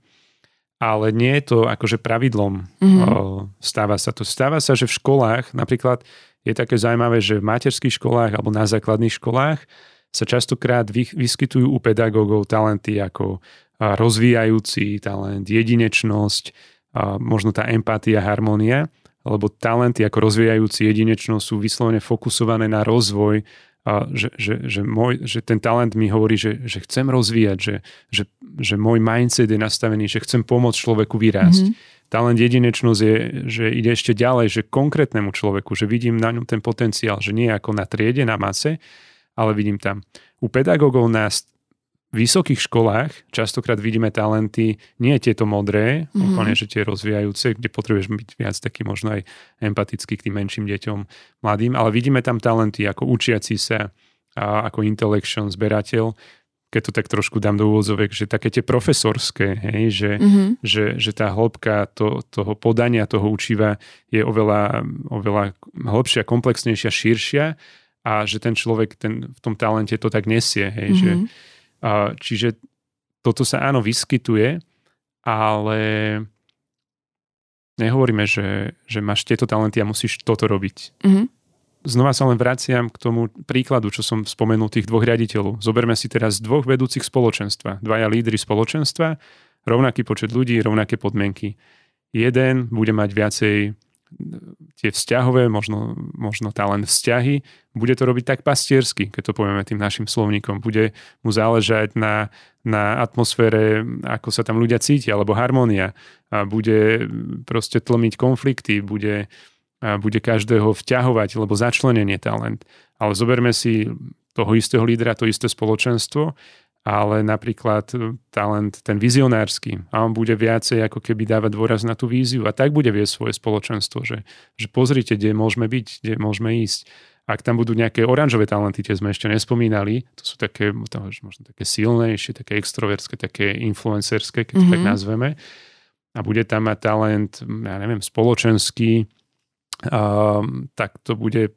ale nie je to akože pravidlom. Mm-hmm. Stáva sa to. Stáva sa, že v školách napríklad je také zaujímavé, že v materských školách alebo na základných školách sa častokrát vyskytujú u pedagógov talenty ako rozvíjajúci talent, jedinečnosť, možno tá empatia, harmónia, lebo talenty ako rozvíjajúci jedinečnosť sú vyslovene fokusované na rozvoj a že, že, že, môj, že ten talent mi hovorí, že, že chcem rozvíjať, že, že, že môj mindset je nastavený, že chcem pomôcť človeku vyrásť. Mm-hmm. Talent jedinečnosť je, že ide ešte ďalej, že konkrétnemu človeku, že vidím na ňom ten potenciál, že nie ako na triede, na mase, ale vidím tam. U pedagógov nás vysokých školách častokrát vidíme talenty, nie tieto modré, mm-hmm. úplne, že tie rozvíjajúce, kde potrebuješ byť viac taký možno aj empatický k tým menším deťom, mladým, ale vidíme tam talenty ako učiaci sa, a ako intellection, zberateľ, keď to tak trošku dám do úvodzovek, že také tie profesorské, hej, že, mm-hmm. že, že tá hĺbka to, toho podania toho učiva je oveľa, oveľa hĺbšia, komplexnejšia, širšia a že ten človek ten, v tom talente to tak nesie, hej, mm-hmm. že Čiže toto sa áno vyskytuje, ale nehovoríme, že, že máš tieto talenty a musíš toto robiť. Mm-hmm. Znova sa len vraciam k tomu príkladu, čo som spomenul tých dvoch riaditeľov. Zoberme si teraz dvoch vedúcich spoločenstva. Dvaja lídry spoločenstva, rovnaký počet ľudí, rovnaké podmienky. Jeden bude mať viacej tie vzťahové, možno, možno talent vzťahy, bude to robiť tak pastiersky, keď to povieme tým našim slovníkom. Bude mu záležať na, na atmosfére, ako sa tam ľudia cítia, alebo harmónia. A bude proste tlmiť konflikty, bude, a bude každého vťahovať, lebo začlenenie talent. Ale zoberme si toho istého lídra, to isté spoločenstvo ale napríklad e, talent ten vizionársky a on bude viacej ako keby dávať dôraz na tú víziu a tak bude viesť svoje spoločenstvo, že, že pozrite, kde môžeme byť, kde môžeme ísť. Ak tam budú nejaké oranžové talenty, tie sme ešte nespomínali, to sú také, možno také silnejšie, také extroverské, také influencerské, keď mm-hmm. to tak mhm. nazveme. A bude tam mať talent, ja neviem, spoločenský, um, tak to bude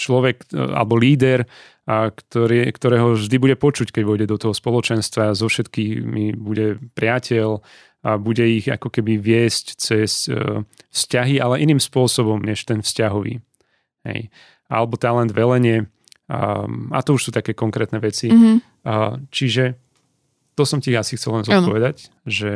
človek e, alebo líder, a ktorý, ktorého vždy bude počuť, keď vôjde do toho spoločenstva, so všetkými bude priateľ a bude ich ako keby viesť cez e, vzťahy, ale iným spôsobom než ten vzťahový. Hej. Alebo talent velenie, a, a to už sú také konkrétne veci. Mm-hmm. A, čiže to som ti asi chcel len zodpovedať, že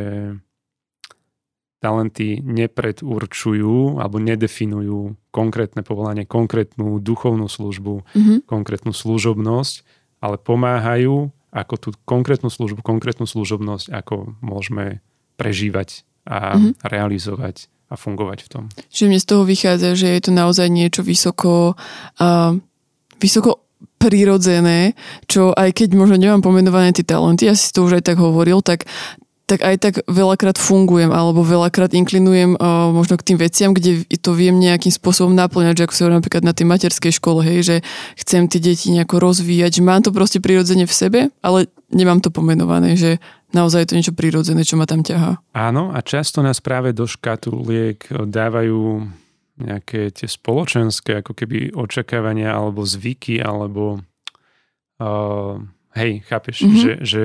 talenty nepredurčujú alebo nedefinujú konkrétne povolanie, konkrétnu duchovnú službu, mm-hmm. konkrétnu služobnosť, ale pomáhajú ako tú konkrétnu službu, konkrétnu služobnosť, ako môžeme prežívať a mm-hmm. realizovať a fungovať v tom. Čiže mne z toho vychádza, že je to naozaj niečo vysoko, uh, vysoko prirodzené, čo aj keď možno nemám pomenované tie talenty, ja si to už aj tak hovoril, tak tak aj tak veľakrát fungujem alebo veľakrát inklinujem uh, možno k tým veciam, kde to viem nejakým spôsobom naplňať, že ako sa napríklad na tej materskej škole, hej, že chcem tie deti nejako rozvíjať, že mám to proste prirodzene v sebe, ale nemám to pomenované, že naozaj je to niečo prirodzené, čo ma tam ťahá. Áno a často nás práve do škatuliek dávajú nejaké tie spoločenské ako keby očakávania alebo zvyky alebo uh, hej, chápeš, mm-hmm. že, že,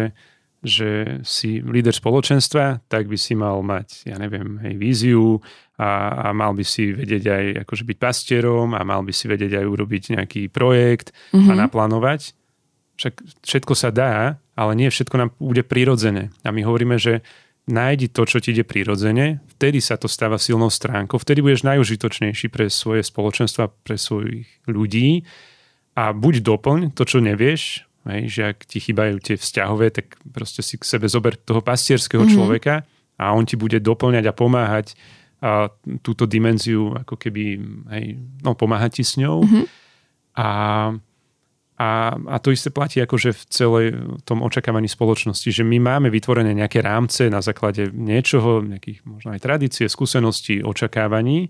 že si líder spoločenstva, tak by si mal mať, ja neviem, hej, víziu a, a mal by si vedieť aj akože byť pastierom a mal by si vedieť aj urobiť nejaký projekt mm-hmm. a mhm. naplánovať. Však všetko sa dá, ale nie všetko nám bude prirodzené. A my hovoríme, že nájdi to, čo ti ide prirodzene, vtedy sa to stáva silnou stránkou, vtedy budeš najužitočnejší pre svoje spoločenstva, pre svojich ľudí a buď doplň to, čo nevieš, hej, že ak ti chýbajú tie vzťahové, tak proste si k sebe zober toho pastierského mm-hmm. človeka a on ti bude doplňať a pomáhať a túto dimenziu, ako keby, hej, no pomáhať ti s ňou. Mm-hmm. A a, a to isté platí akože v celej tom očakávaní spoločnosti, že my máme vytvorené nejaké rámce na základe niečoho, nejakých možno aj tradície, skúseností, očakávaní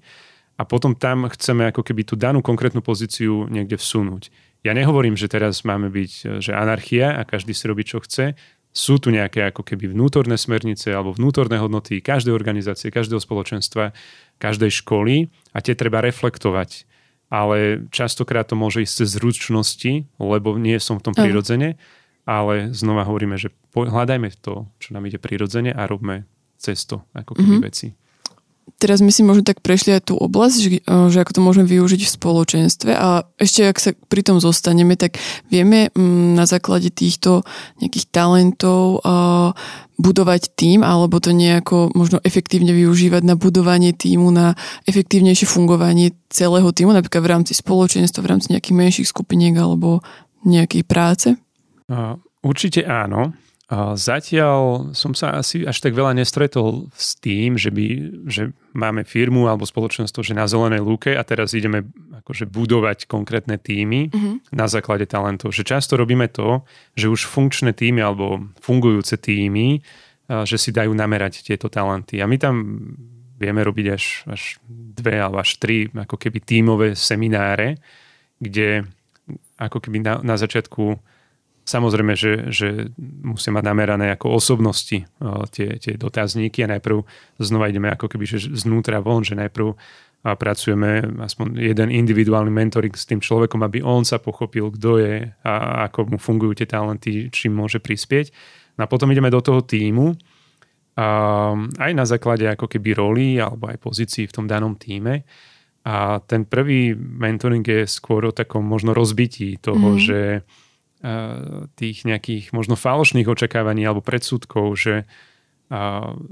a potom tam chceme ako keby tú danú konkrétnu pozíciu niekde vsunúť. Ja nehovorím, že teraz máme byť že anarchia a každý si robí, čo chce. Sú tu nejaké ako keby vnútorné smernice alebo vnútorné hodnoty každej organizácie, každého spoločenstva, každej školy a tie treba reflektovať ale častokrát to môže ísť cez zručnosti, lebo nie som v tom prirodzene, ale znova hovoríme, že hľadajme to, čo nám ide prirodzene a robme cesto, ako keby mm-hmm. veci. Teraz my si možno tak prešli aj tú oblasť, že, e, že ako to môžeme využiť v spoločenstve a ešte ak sa pri tom zostaneme, tak vieme mm, na základe týchto nejakých talentov budovať tým, alebo to nejako možno efektívne využívať na budovanie týmu, na efektívnejšie fungovanie celého týmu, napríklad v rámci spoločenstva, v rámci nejakých menších skupiniek alebo nejakej práce? Určite áno. Zatiaľ som sa asi až tak veľa nestretol s tým, že, by, že máme firmu alebo spoločenstvo, že na zelenej lúke a teraz ideme akože budovať konkrétne týmy mm-hmm. na základe talentov. Že často robíme to, že už funkčné týmy alebo fungujúce týmy, že si dajú namerať tieto talenty. A my tam vieme robiť až, až dve alebo až tri ako keby tímové semináre, kde ako keby na, na začiatku Samozrejme, že, že musia mať namerané ako osobnosti o, tie, tie dotazníky a najprv znova ideme ako keby že znútra von, že najprv a pracujeme aspoň jeden individuálny mentoring s tým človekom, aby on sa pochopil, kto je a ako mu fungujú tie talenty, čím môže prispieť. No a potom ideme do toho týmu a aj na základe ako keby roli alebo aj pozícií v tom danom týme. A ten prvý mentoring je skôr o takom možno rozbití toho, mm. že tých nejakých možno falošných očakávaní alebo predsudkov, že,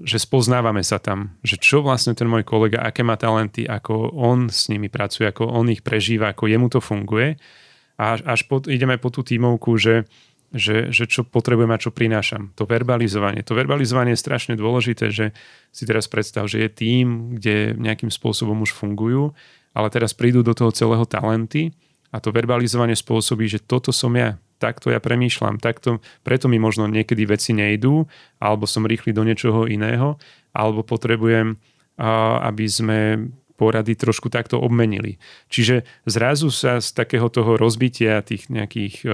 že spoznávame sa tam, že čo vlastne ten môj kolega, aké má talenty, ako on s nimi pracuje, ako on ich prežíva, ako jemu to funguje. A až po, ideme po tú tímovku, že, že, že čo potrebujem a čo prinášam. To verbalizovanie. To verbalizovanie je strašne dôležité, že si teraz predstav, že je tým, kde nejakým spôsobom už fungujú, ale teraz prídu do toho celého talenty a to verbalizovanie spôsobí, že toto som ja, takto ja premýšľam, takto, preto mi možno niekedy veci nejdú, alebo som rýchly do niečoho iného, alebo potrebujem, aby sme porady trošku takto obmenili. Čiže zrazu sa z takého toho rozbitia tých nejakých e,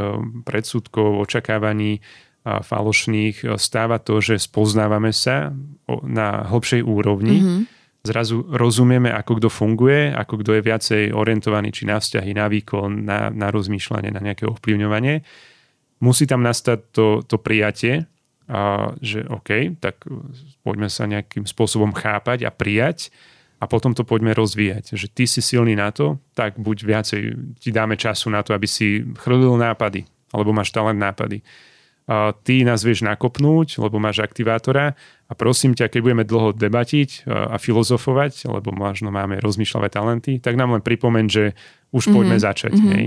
predsudkov, očakávaní falošných e, stáva to, že spoznávame sa na hlbšej úrovni. Mm-hmm. Zrazu rozumieme, ako kto funguje, ako kto je viacej orientovaný či na vzťahy, na výkon, na, na rozmýšľanie, na nejaké ovplyvňovanie. Musí tam nastať to, to prijatie, a, že OK, tak poďme sa nejakým spôsobom chápať a prijať a potom to poďme rozvíjať. Že ty si silný na to, tak buď viacej ti dáme času na to, aby si chrlil nápady, alebo máš talent nápady ty nás vieš nakopnúť, lebo máš aktivátora a prosím ťa, keď budeme dlho debatiť a filozofovať, lebo možno máme rozmýšľavé talenty, tak nám len pripomeň, že už mm-hmm. poďme začať. Mm-hmm. Hej.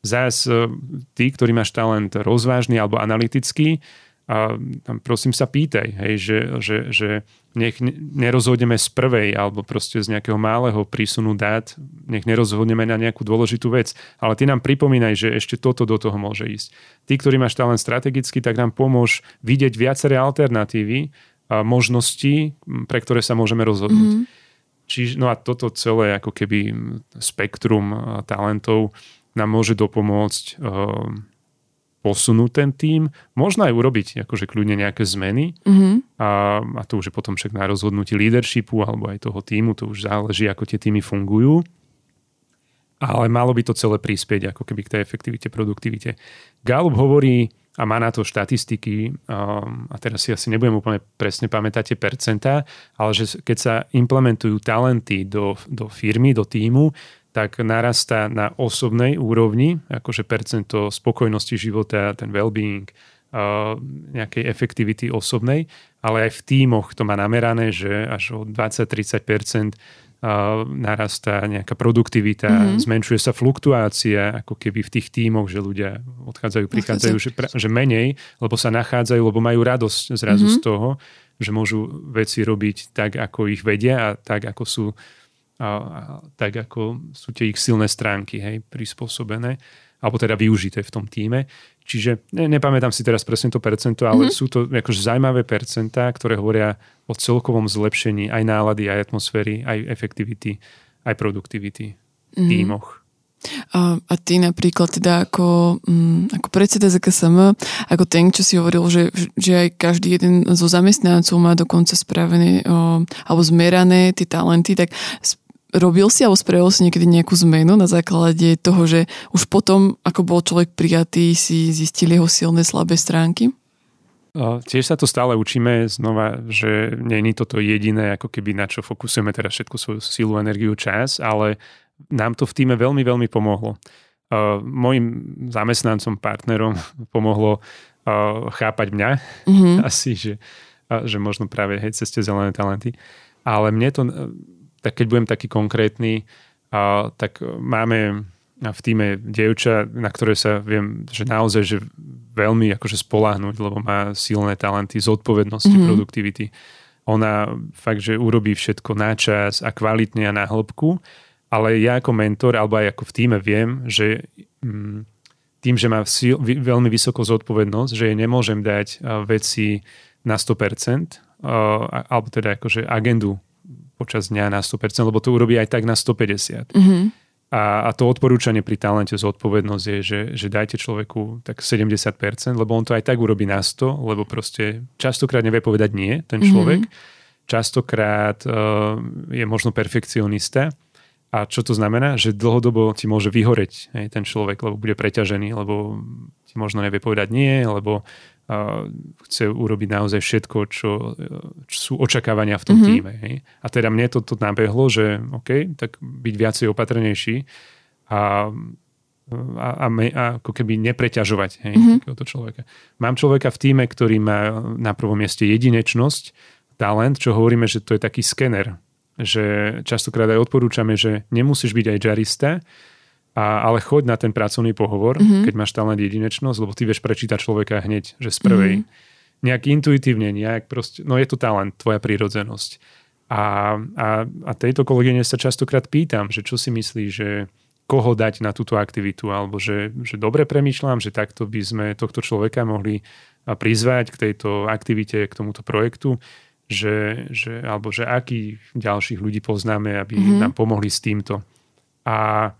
Zás e, ty, ktorý máš talent rozvážny alebo analytický, a tam prosím sa pýtaj, hej, že, že, že nech nerozhodneme z prvej alebo proste z nejakého malého prísunu dát, nech nerozhodneme na nejakú dôležitú vec, ale ty nám pripomínaj, že ešte toto do toho môže ísť. Ty, ktorý máš talent strategicky, tak nám pomôž vidieť viaceré alternatívy a možnosti, pre ktoré sa môžeme rozhodnúť. Mm-hmm. Čiže, no a toto celé ako keby spektrum talentov nám môže dopomôcť uh, posunúť ten tým, možno aj urobiť akože kľudne nejaké zmeny Mm-hmm. a, a to už je potom však na rozhodnutí leadershipu alebo aj toho týmu, to už záleží, ako tie týmy fungujú. Ale malo by to celé prispieť ako keby k tej efektivite, produktivite. Gallup hovorí, a má na to štatistiky, um, a teraz si asi nebudem úplne presne pamätať tie percentá, ale že keď sa implementujú talenty do, do firmy, do týmu, tak narastá na osobnej úrovni, akože percento spokojnosti života, ten well-being, uh, nejakej efektivity osobnej, ale aj v tímoch to má namerané, že až o 20-30% uh, narastá nejaká produktivita, mm-hmm. zmenšuje sa fluktuácia, ako keby v tých tímoch, že ľudia odchádzajú, prichádzajú, že, pre, že menej, lebo sa nachádzajú, lebo majú radosť zrazu mm-hmm. z toho, že môžu veci robiť tak, ako ich vedia a tak, ako sú a, a tak ako sú tie ich silné stránky hej, prispôsobené alebo teda využité v tom týme. Čiže ne, nepamätám si teraz presne to percento, ale mm-hmm. sú to akože zaujímavé percentá, ktoré hovoria o celkovom zlepšení aj nálady, aj atmosféry, aj efektivity, aj produktivity v mm-hmm. tímoch. A, a ty napríklad teda ako, um, ako predseda ZKSM, ako ten, čo si hovoril, že, že aj každý jeden zo zamestnancov má dokonca spravené o, alebo zmerané tie talenty, tak robil si alebo spravil si niekedy nejakú zmenu na základe toho, že už potom, ako bol človek prijatý, si zistili jeho silné, slabé stránky? Tiež sa to stále učíme znova, že není toto jediné, ako keby na čo fokusujeme teraz všetku svoju silu, energiu, čas, ale nám to v týme veľmi, veľmi pomohlo. Mojim zamestnancom, partnerom (laughs) pomohlo chápať mňa mm-hmm. (laughs) asi, že, že možno práve hej, cez tie zelené talenty. Ale mne to tak keď budem taký konkrétny, a, tak máme v týme dievča, na ktoré sa viem, že naozaj že veľmi akože spoláhnuť, lebo má silné talenty zodpovednosti, mm-hmm. produktivity. Ona fakt, že urobí všetko na čas a kvalitne a na hĺbku, ale ja ako mentor, alebo aj ako v týme viem, že mm, tým, že má sil, veľmi vysokú zodpovednosť, že jej nemôžem dať veci na 100%, alebo teda akože agendu počas dňa na 100%, lebo to urobí aj tak na 150%. Mm-hmm. A, a to odporúčanie pri talente zodpovednosť je, že, že dajte človeku tak 70%, lebo on to aj tak urobí na 100, lebo proste častokrát nevie povedať nie, ten mhm. človek. Mm-hmm. Častokrát uh, je možno perfekcionista. A čo to znamená? Že dlhodobo ti môže vyhoreť hej, ten človek, lebo bude preťažený, lebo ti možno nevie povedať nie, lebo chce urobiť naozaj všetko, čo, čo sú očakávania v tom mm-hmm. týme. Hej. A teda mne to, to nabehlo, že OK, tak byť viacej opatrnejší a, a, a, me, a ako keby nepreťažovať hej, mm-hmm. takéhoto človeka. Mám človeka v týme, ktorý má na prvom mieste jedinečnosť, talent, čo hovoríme, že to je taký skener. Že častokrát aj odporúčame, že nemusíš byť aj jarista, a, ale choď na ten pracovný pohovor, mm-hmm. keď máš talent jedinečnosť, lebo ty vieš prečítať človeka hneď, že z prvej. Mm-hmm. Nejak intuitívne, nejak proste, no je to talent, tvoja prírodzenosť. A, a, a tejto kolegyne sa častokrát pýtam, že čo si myslí, že koho dať na túto aktivitu, alebo že, že dobre premýšľam, že takto by sme tohto človeka mohli prizvať k tejto aktivite, k tomuto projektu, že, že, alebo že akých ďalších ľudí poznáme, aby mm-hmm. nám pomohli s týmto. A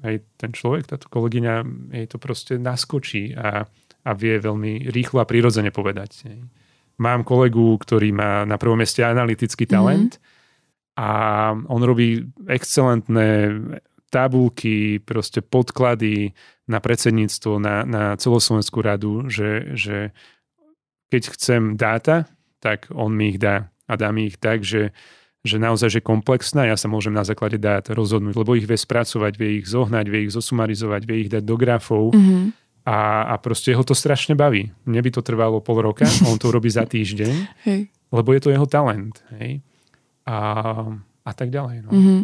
Hej, ten človek, táto kolegyňa, jej to proste naskočí a, a vie veľmi rýchlo a prirodzene povedať. Hej. Mám kolegu, ktorý má na prvom mieste analytický mhm. talent mm-hmm. a on robí excelentné tabulky, proste podklady na predsedníctvo, na, na celoslovenskú radu, že, že keď chcem dáta, tak on mi ich dá a dá mi ich tak, že že naozaj že komplexná, ja sa môžem na základe dát rozhodnúť, lebo ich vie spracovať, vie ich zohnať, vie ich zosumarizovať, vie ich dať do grafov mm-hmm. a, a proste ho to strašne baví. Mne by to trvalo pol roka, on to (laughs) robí za týždeň, hej. lebo je to jeho talent. Hej. A, a tak ďalej. No. Mm-hmm.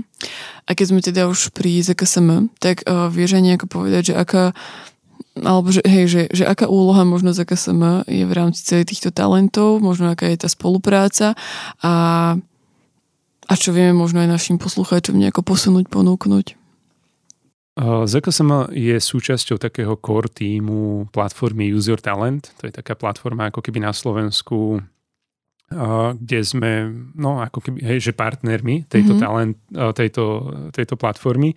A keď sme teda už pri ZKSM, tak uh, vieš aj nejako povedať, že aká alebo že, hej, že, že aká úloha možno ZKSM je v rámci celých týchto talentov, možno aká je tá spolupráca a a čo vieme možno aj našim poslucháčom nejako posunúť, ponúknuť? ZKSM je súčasťou takého core týmu platformy Use Your Talent. To je taká platforma ako keby na Slovensku, kde sme, no ako keby, hej, že partnermi tejto, mm-hmm. talent, tejto, tejto platformy.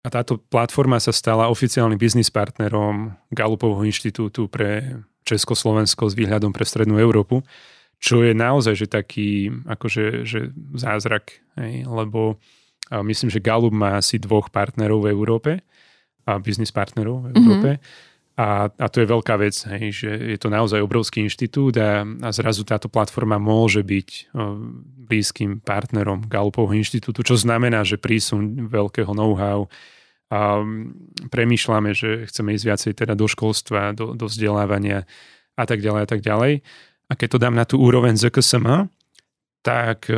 A táto platforma sa stala oficiálnym biznis partnerom Galupovho inštitútu pre Československo s výhľadom pre Strednú Európu, čo je naozaj že taký akože, že zázrak, hej, lebo myslím, že Galup má asi dvoch partnerov v Európe, a biznis partnerov v Európe. Mm-hmm. A, a to je veľká vec, hej, že je to naozaj obrovský inštitút a, a zrazu táto platforma môže byť o, blízkym partnerom Galupovho inštitútu, čo znamená, že prísun veľkého know-how a premýšľame, že chceme ísť viacej teda do školstva, do, do vzdelávania a tak ďalej a tak ďalej. A keď to dám na tú úroveň ZKSM, tak e,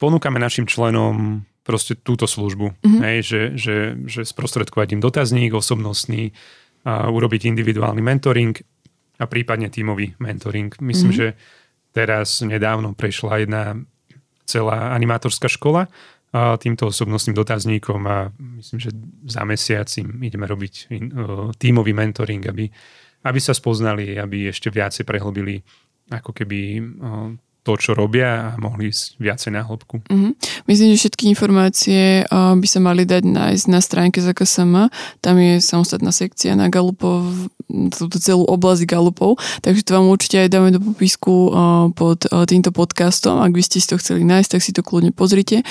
ponúkame našim členom proste túto službu, mm-hmm. hej, že, že, že sprostredkovať im dotazník osobnostný, a urobiť individuálny mentoring a prípadne tímový mentoring. Myslím, mm-hmm. že teraz nedávno prešla jedna celá animátorská škola a týmto osobnostným dotazníkom a myslím, že za mesiac im ideme robiť tímový mentoring, aby, aby sa spoznali, aby ešte viacej prehlbili ako keby to, čo robia a mohli ísť viacej na hĺbku. Mm-hmm. Myslím, že všetky informácie by sa mali dať nájsť na stránke ZKSM. Tam je samostatná sekcia na Galupov, túto celú oblasť Galupov, takže to vám určite aj dáme do popisku pod týmto podcastom. Ak by ste si to chceli nájsť, tak si to kľudne pozrite.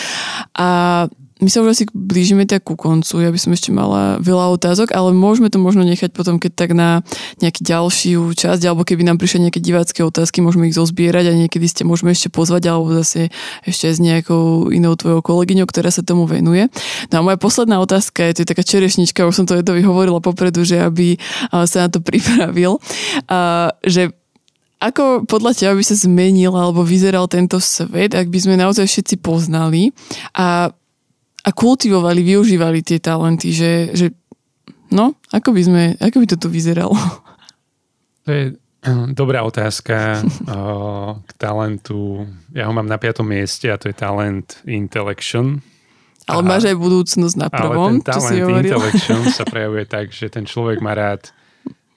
A my sa už asi blížime tak ku koncu. Ja by som ešte mala veľa otázok, ale môžeme to možno nechať potom, keď tak na nejaký ďalšiu časť, alebo keby nám prišli nejaké divácké otázky, môžeme ich zozbierať a niekedy ste môžeme ešte pozvať, alebo zase ešte s nejakou inou tvojou kolegyňou, ktorá sa tomu venuje. No a moja posledná otázka je, to je taká čerešnička, už som to Edovi hovorila popredu, že aby sa na to pripravil, že ako podľa teba by sa zmenil alebo vyzeral tento svet, ak by sme naozaj všetci poznali a a kultivovali, využívali tie talenty, že, že no, ako by sme, ako by to tu vyzeralo? To je hm, dobrá otázka (laughs) k talentu. Ja ho mám na piatom mieste a to je talent intellection. Ale a, máš aj budúcnosť na prvom, ale ten talent intellection sa (laughs) prejavuje tak, že ten človek má rád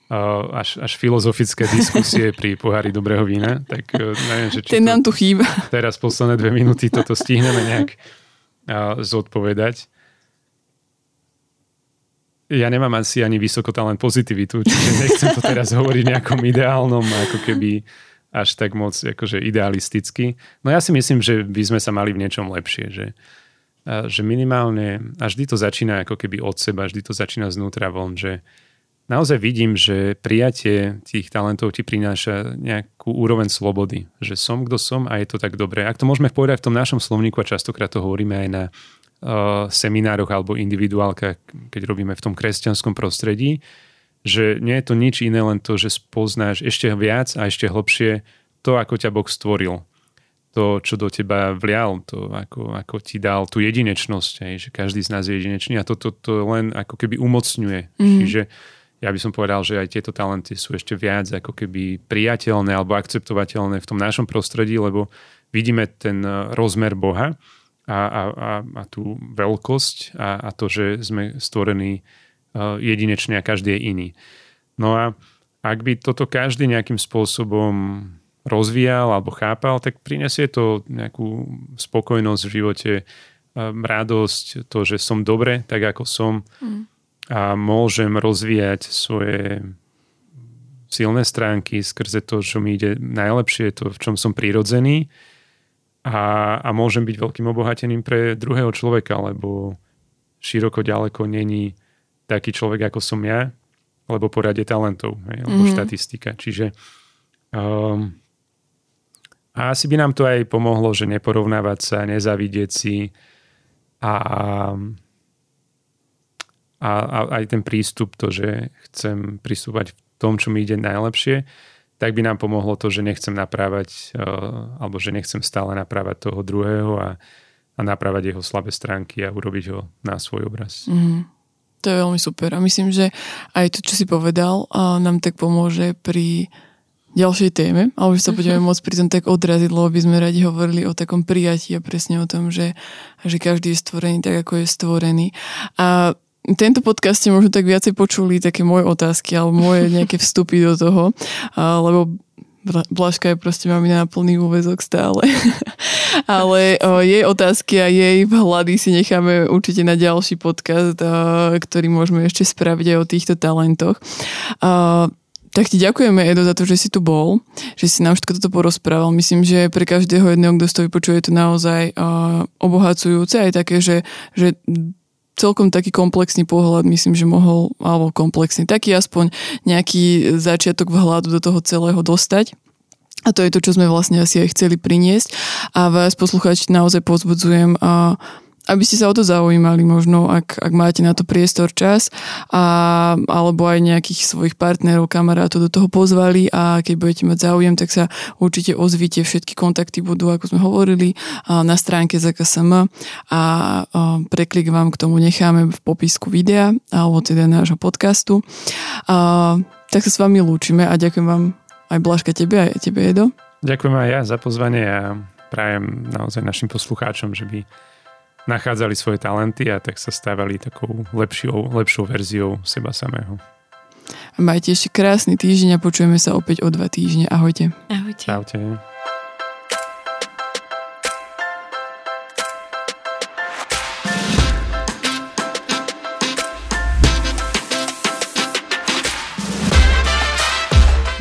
až, až filozofické diskusie pri pohári dobrého vína. Tak uh, neviem, že či Ten nám tu chýba. Teraz posledné dve minúty toto stihneme nejak zodpovedať. Ja nemám asi ani vysoko talent pozitivitu, čiže nechcem to teraz hovoriť nejakom ideálnom, ako keby až tak moc akože idealisticky. No ja si myslím, že by sme sa mali v niečom lepšie, že, že minimálne, a vždy to začína ako keby od seba, vždy to začína znútra von, že naozaj vidím, že prijatie tých talentov ti prináša nejakú úroveň slobody. Že som, kto som a je to tak dobré. Ak to môžeme povedať v tom našom slovníku a častokrát to hovoríme aj na uh, seminároch alebo individuálkach, keď robíme v tom kresťanskom prostredí, že nie je to nič iné, len to, že spoznáš ešte viac a ešte hlbšie to, ako ťa Boh stvoril. To, čo do teba vlial, to, ako, ako ti dal tú jedinečnosť, aj, že každý z nás je jedinečný a toto to, to len ako keby umocňuje. Mm. Čiže ja by som povedal, že aj tieto talenty sú ešte viac ako keby priateľné alebo akceptovateľné v tom našom prostredí, lebo vidíme ten e, rozmer Boha a, a, a, a tú veľkosť a, a to, že sme stvorení e, jedinečne a každý je iný. No a ak by toto každý nejakým spôsobom rozvíjal alebo chápal, tak prinesie to nejakú spokojnosť v živote, e, radosť, to, že som dobre, tak ako som. Mm a môžem rozvíjať svoje silné stránky skrze to, čo mi ide najlepšie, to, v čom som prirodzený a, a môžem byť veľkým obohatením pre druhého človeka, lebo široko ďaleko není taký človek, ako som ja, lebo porade talentov, hej, alebo mm-hmm. štatistika. Čiže um, a asi by nám to aj pomohlo, že neporovnávať sa, nezavidieť si a a, a aj ten prístup, to, že chcem pristúpať v tom, čo mi ide najlepšie, tak by nám pomohlo to, že nechcem naprávať, uh, alebo že nechcem stále naprávať toho druhého a, a naprávať jeho slabé stránky a urobiť ho na svoj obraz. Mm. To je veľmi super a myslím, že aj to, čo si povedal, uh, nám tak pomôže pri ďalšej téme, ale že sa budeme môcť pri tom tak odraziť, lebo by sme radi hovorili o takom prijatí a presne o tom, že, že každý je stvorený tak, ako je stvorený. A tento podcast ste možno tak viacej počuli také moje otázky alebo moje nejaké vstupy do toho, lebo Blažka je proste mamina na plný úvezok stále. (laughs) Ale o, jej otázky a jej vhľady si necháme určite na ďalší podcast, o, ktorý môžeme ešte spraviť aj o týchto talentoch. O, tak ti ďakujeme, Edo, za to, že si tu bol, že si nám všetko toto porozprával. Myslím, že pre každého jedného, kto to vypočuje, je to naozaj uh, obohacujúce aj také, že, že celkom taký komplexný pohľad, myslím, že mohol, alebo komplexný, taký aspoň nejaký začiatok vhľadu do toho celého dostať. A to je to, čo sme vlastne asi aj chceli priniesť. A vás poslucháči naozaj pozbudzujem a aby ste sa o to zaujímali možno, ak, ak máte na to priestor, čas a, alebo aj nejakých svojich partnerov, kamarátov do toho pozvali a keď budete mať záujem, tak sa určite ozvite. Všetky kontakty budú, ako sme hovorili, na stránke ZKSM a preklik vám k tomu necháme v popisku videa alebo teda nášho podcastu. A, tak sa s vami lúčime a ďakujem vám aj Blažka tebe, aj tebe, Edo. Ďakujem aj ja za pozvanie a prajem naozaj našim poslucháčom, že by nachádzali svoje talenty a tak sa stávali takou lepšou, lepšou verziou seba samého. A majte ešte krásny týždeň a počujeme sa opäť o dva týždne. Ahojte. Ahojte. Ahojte.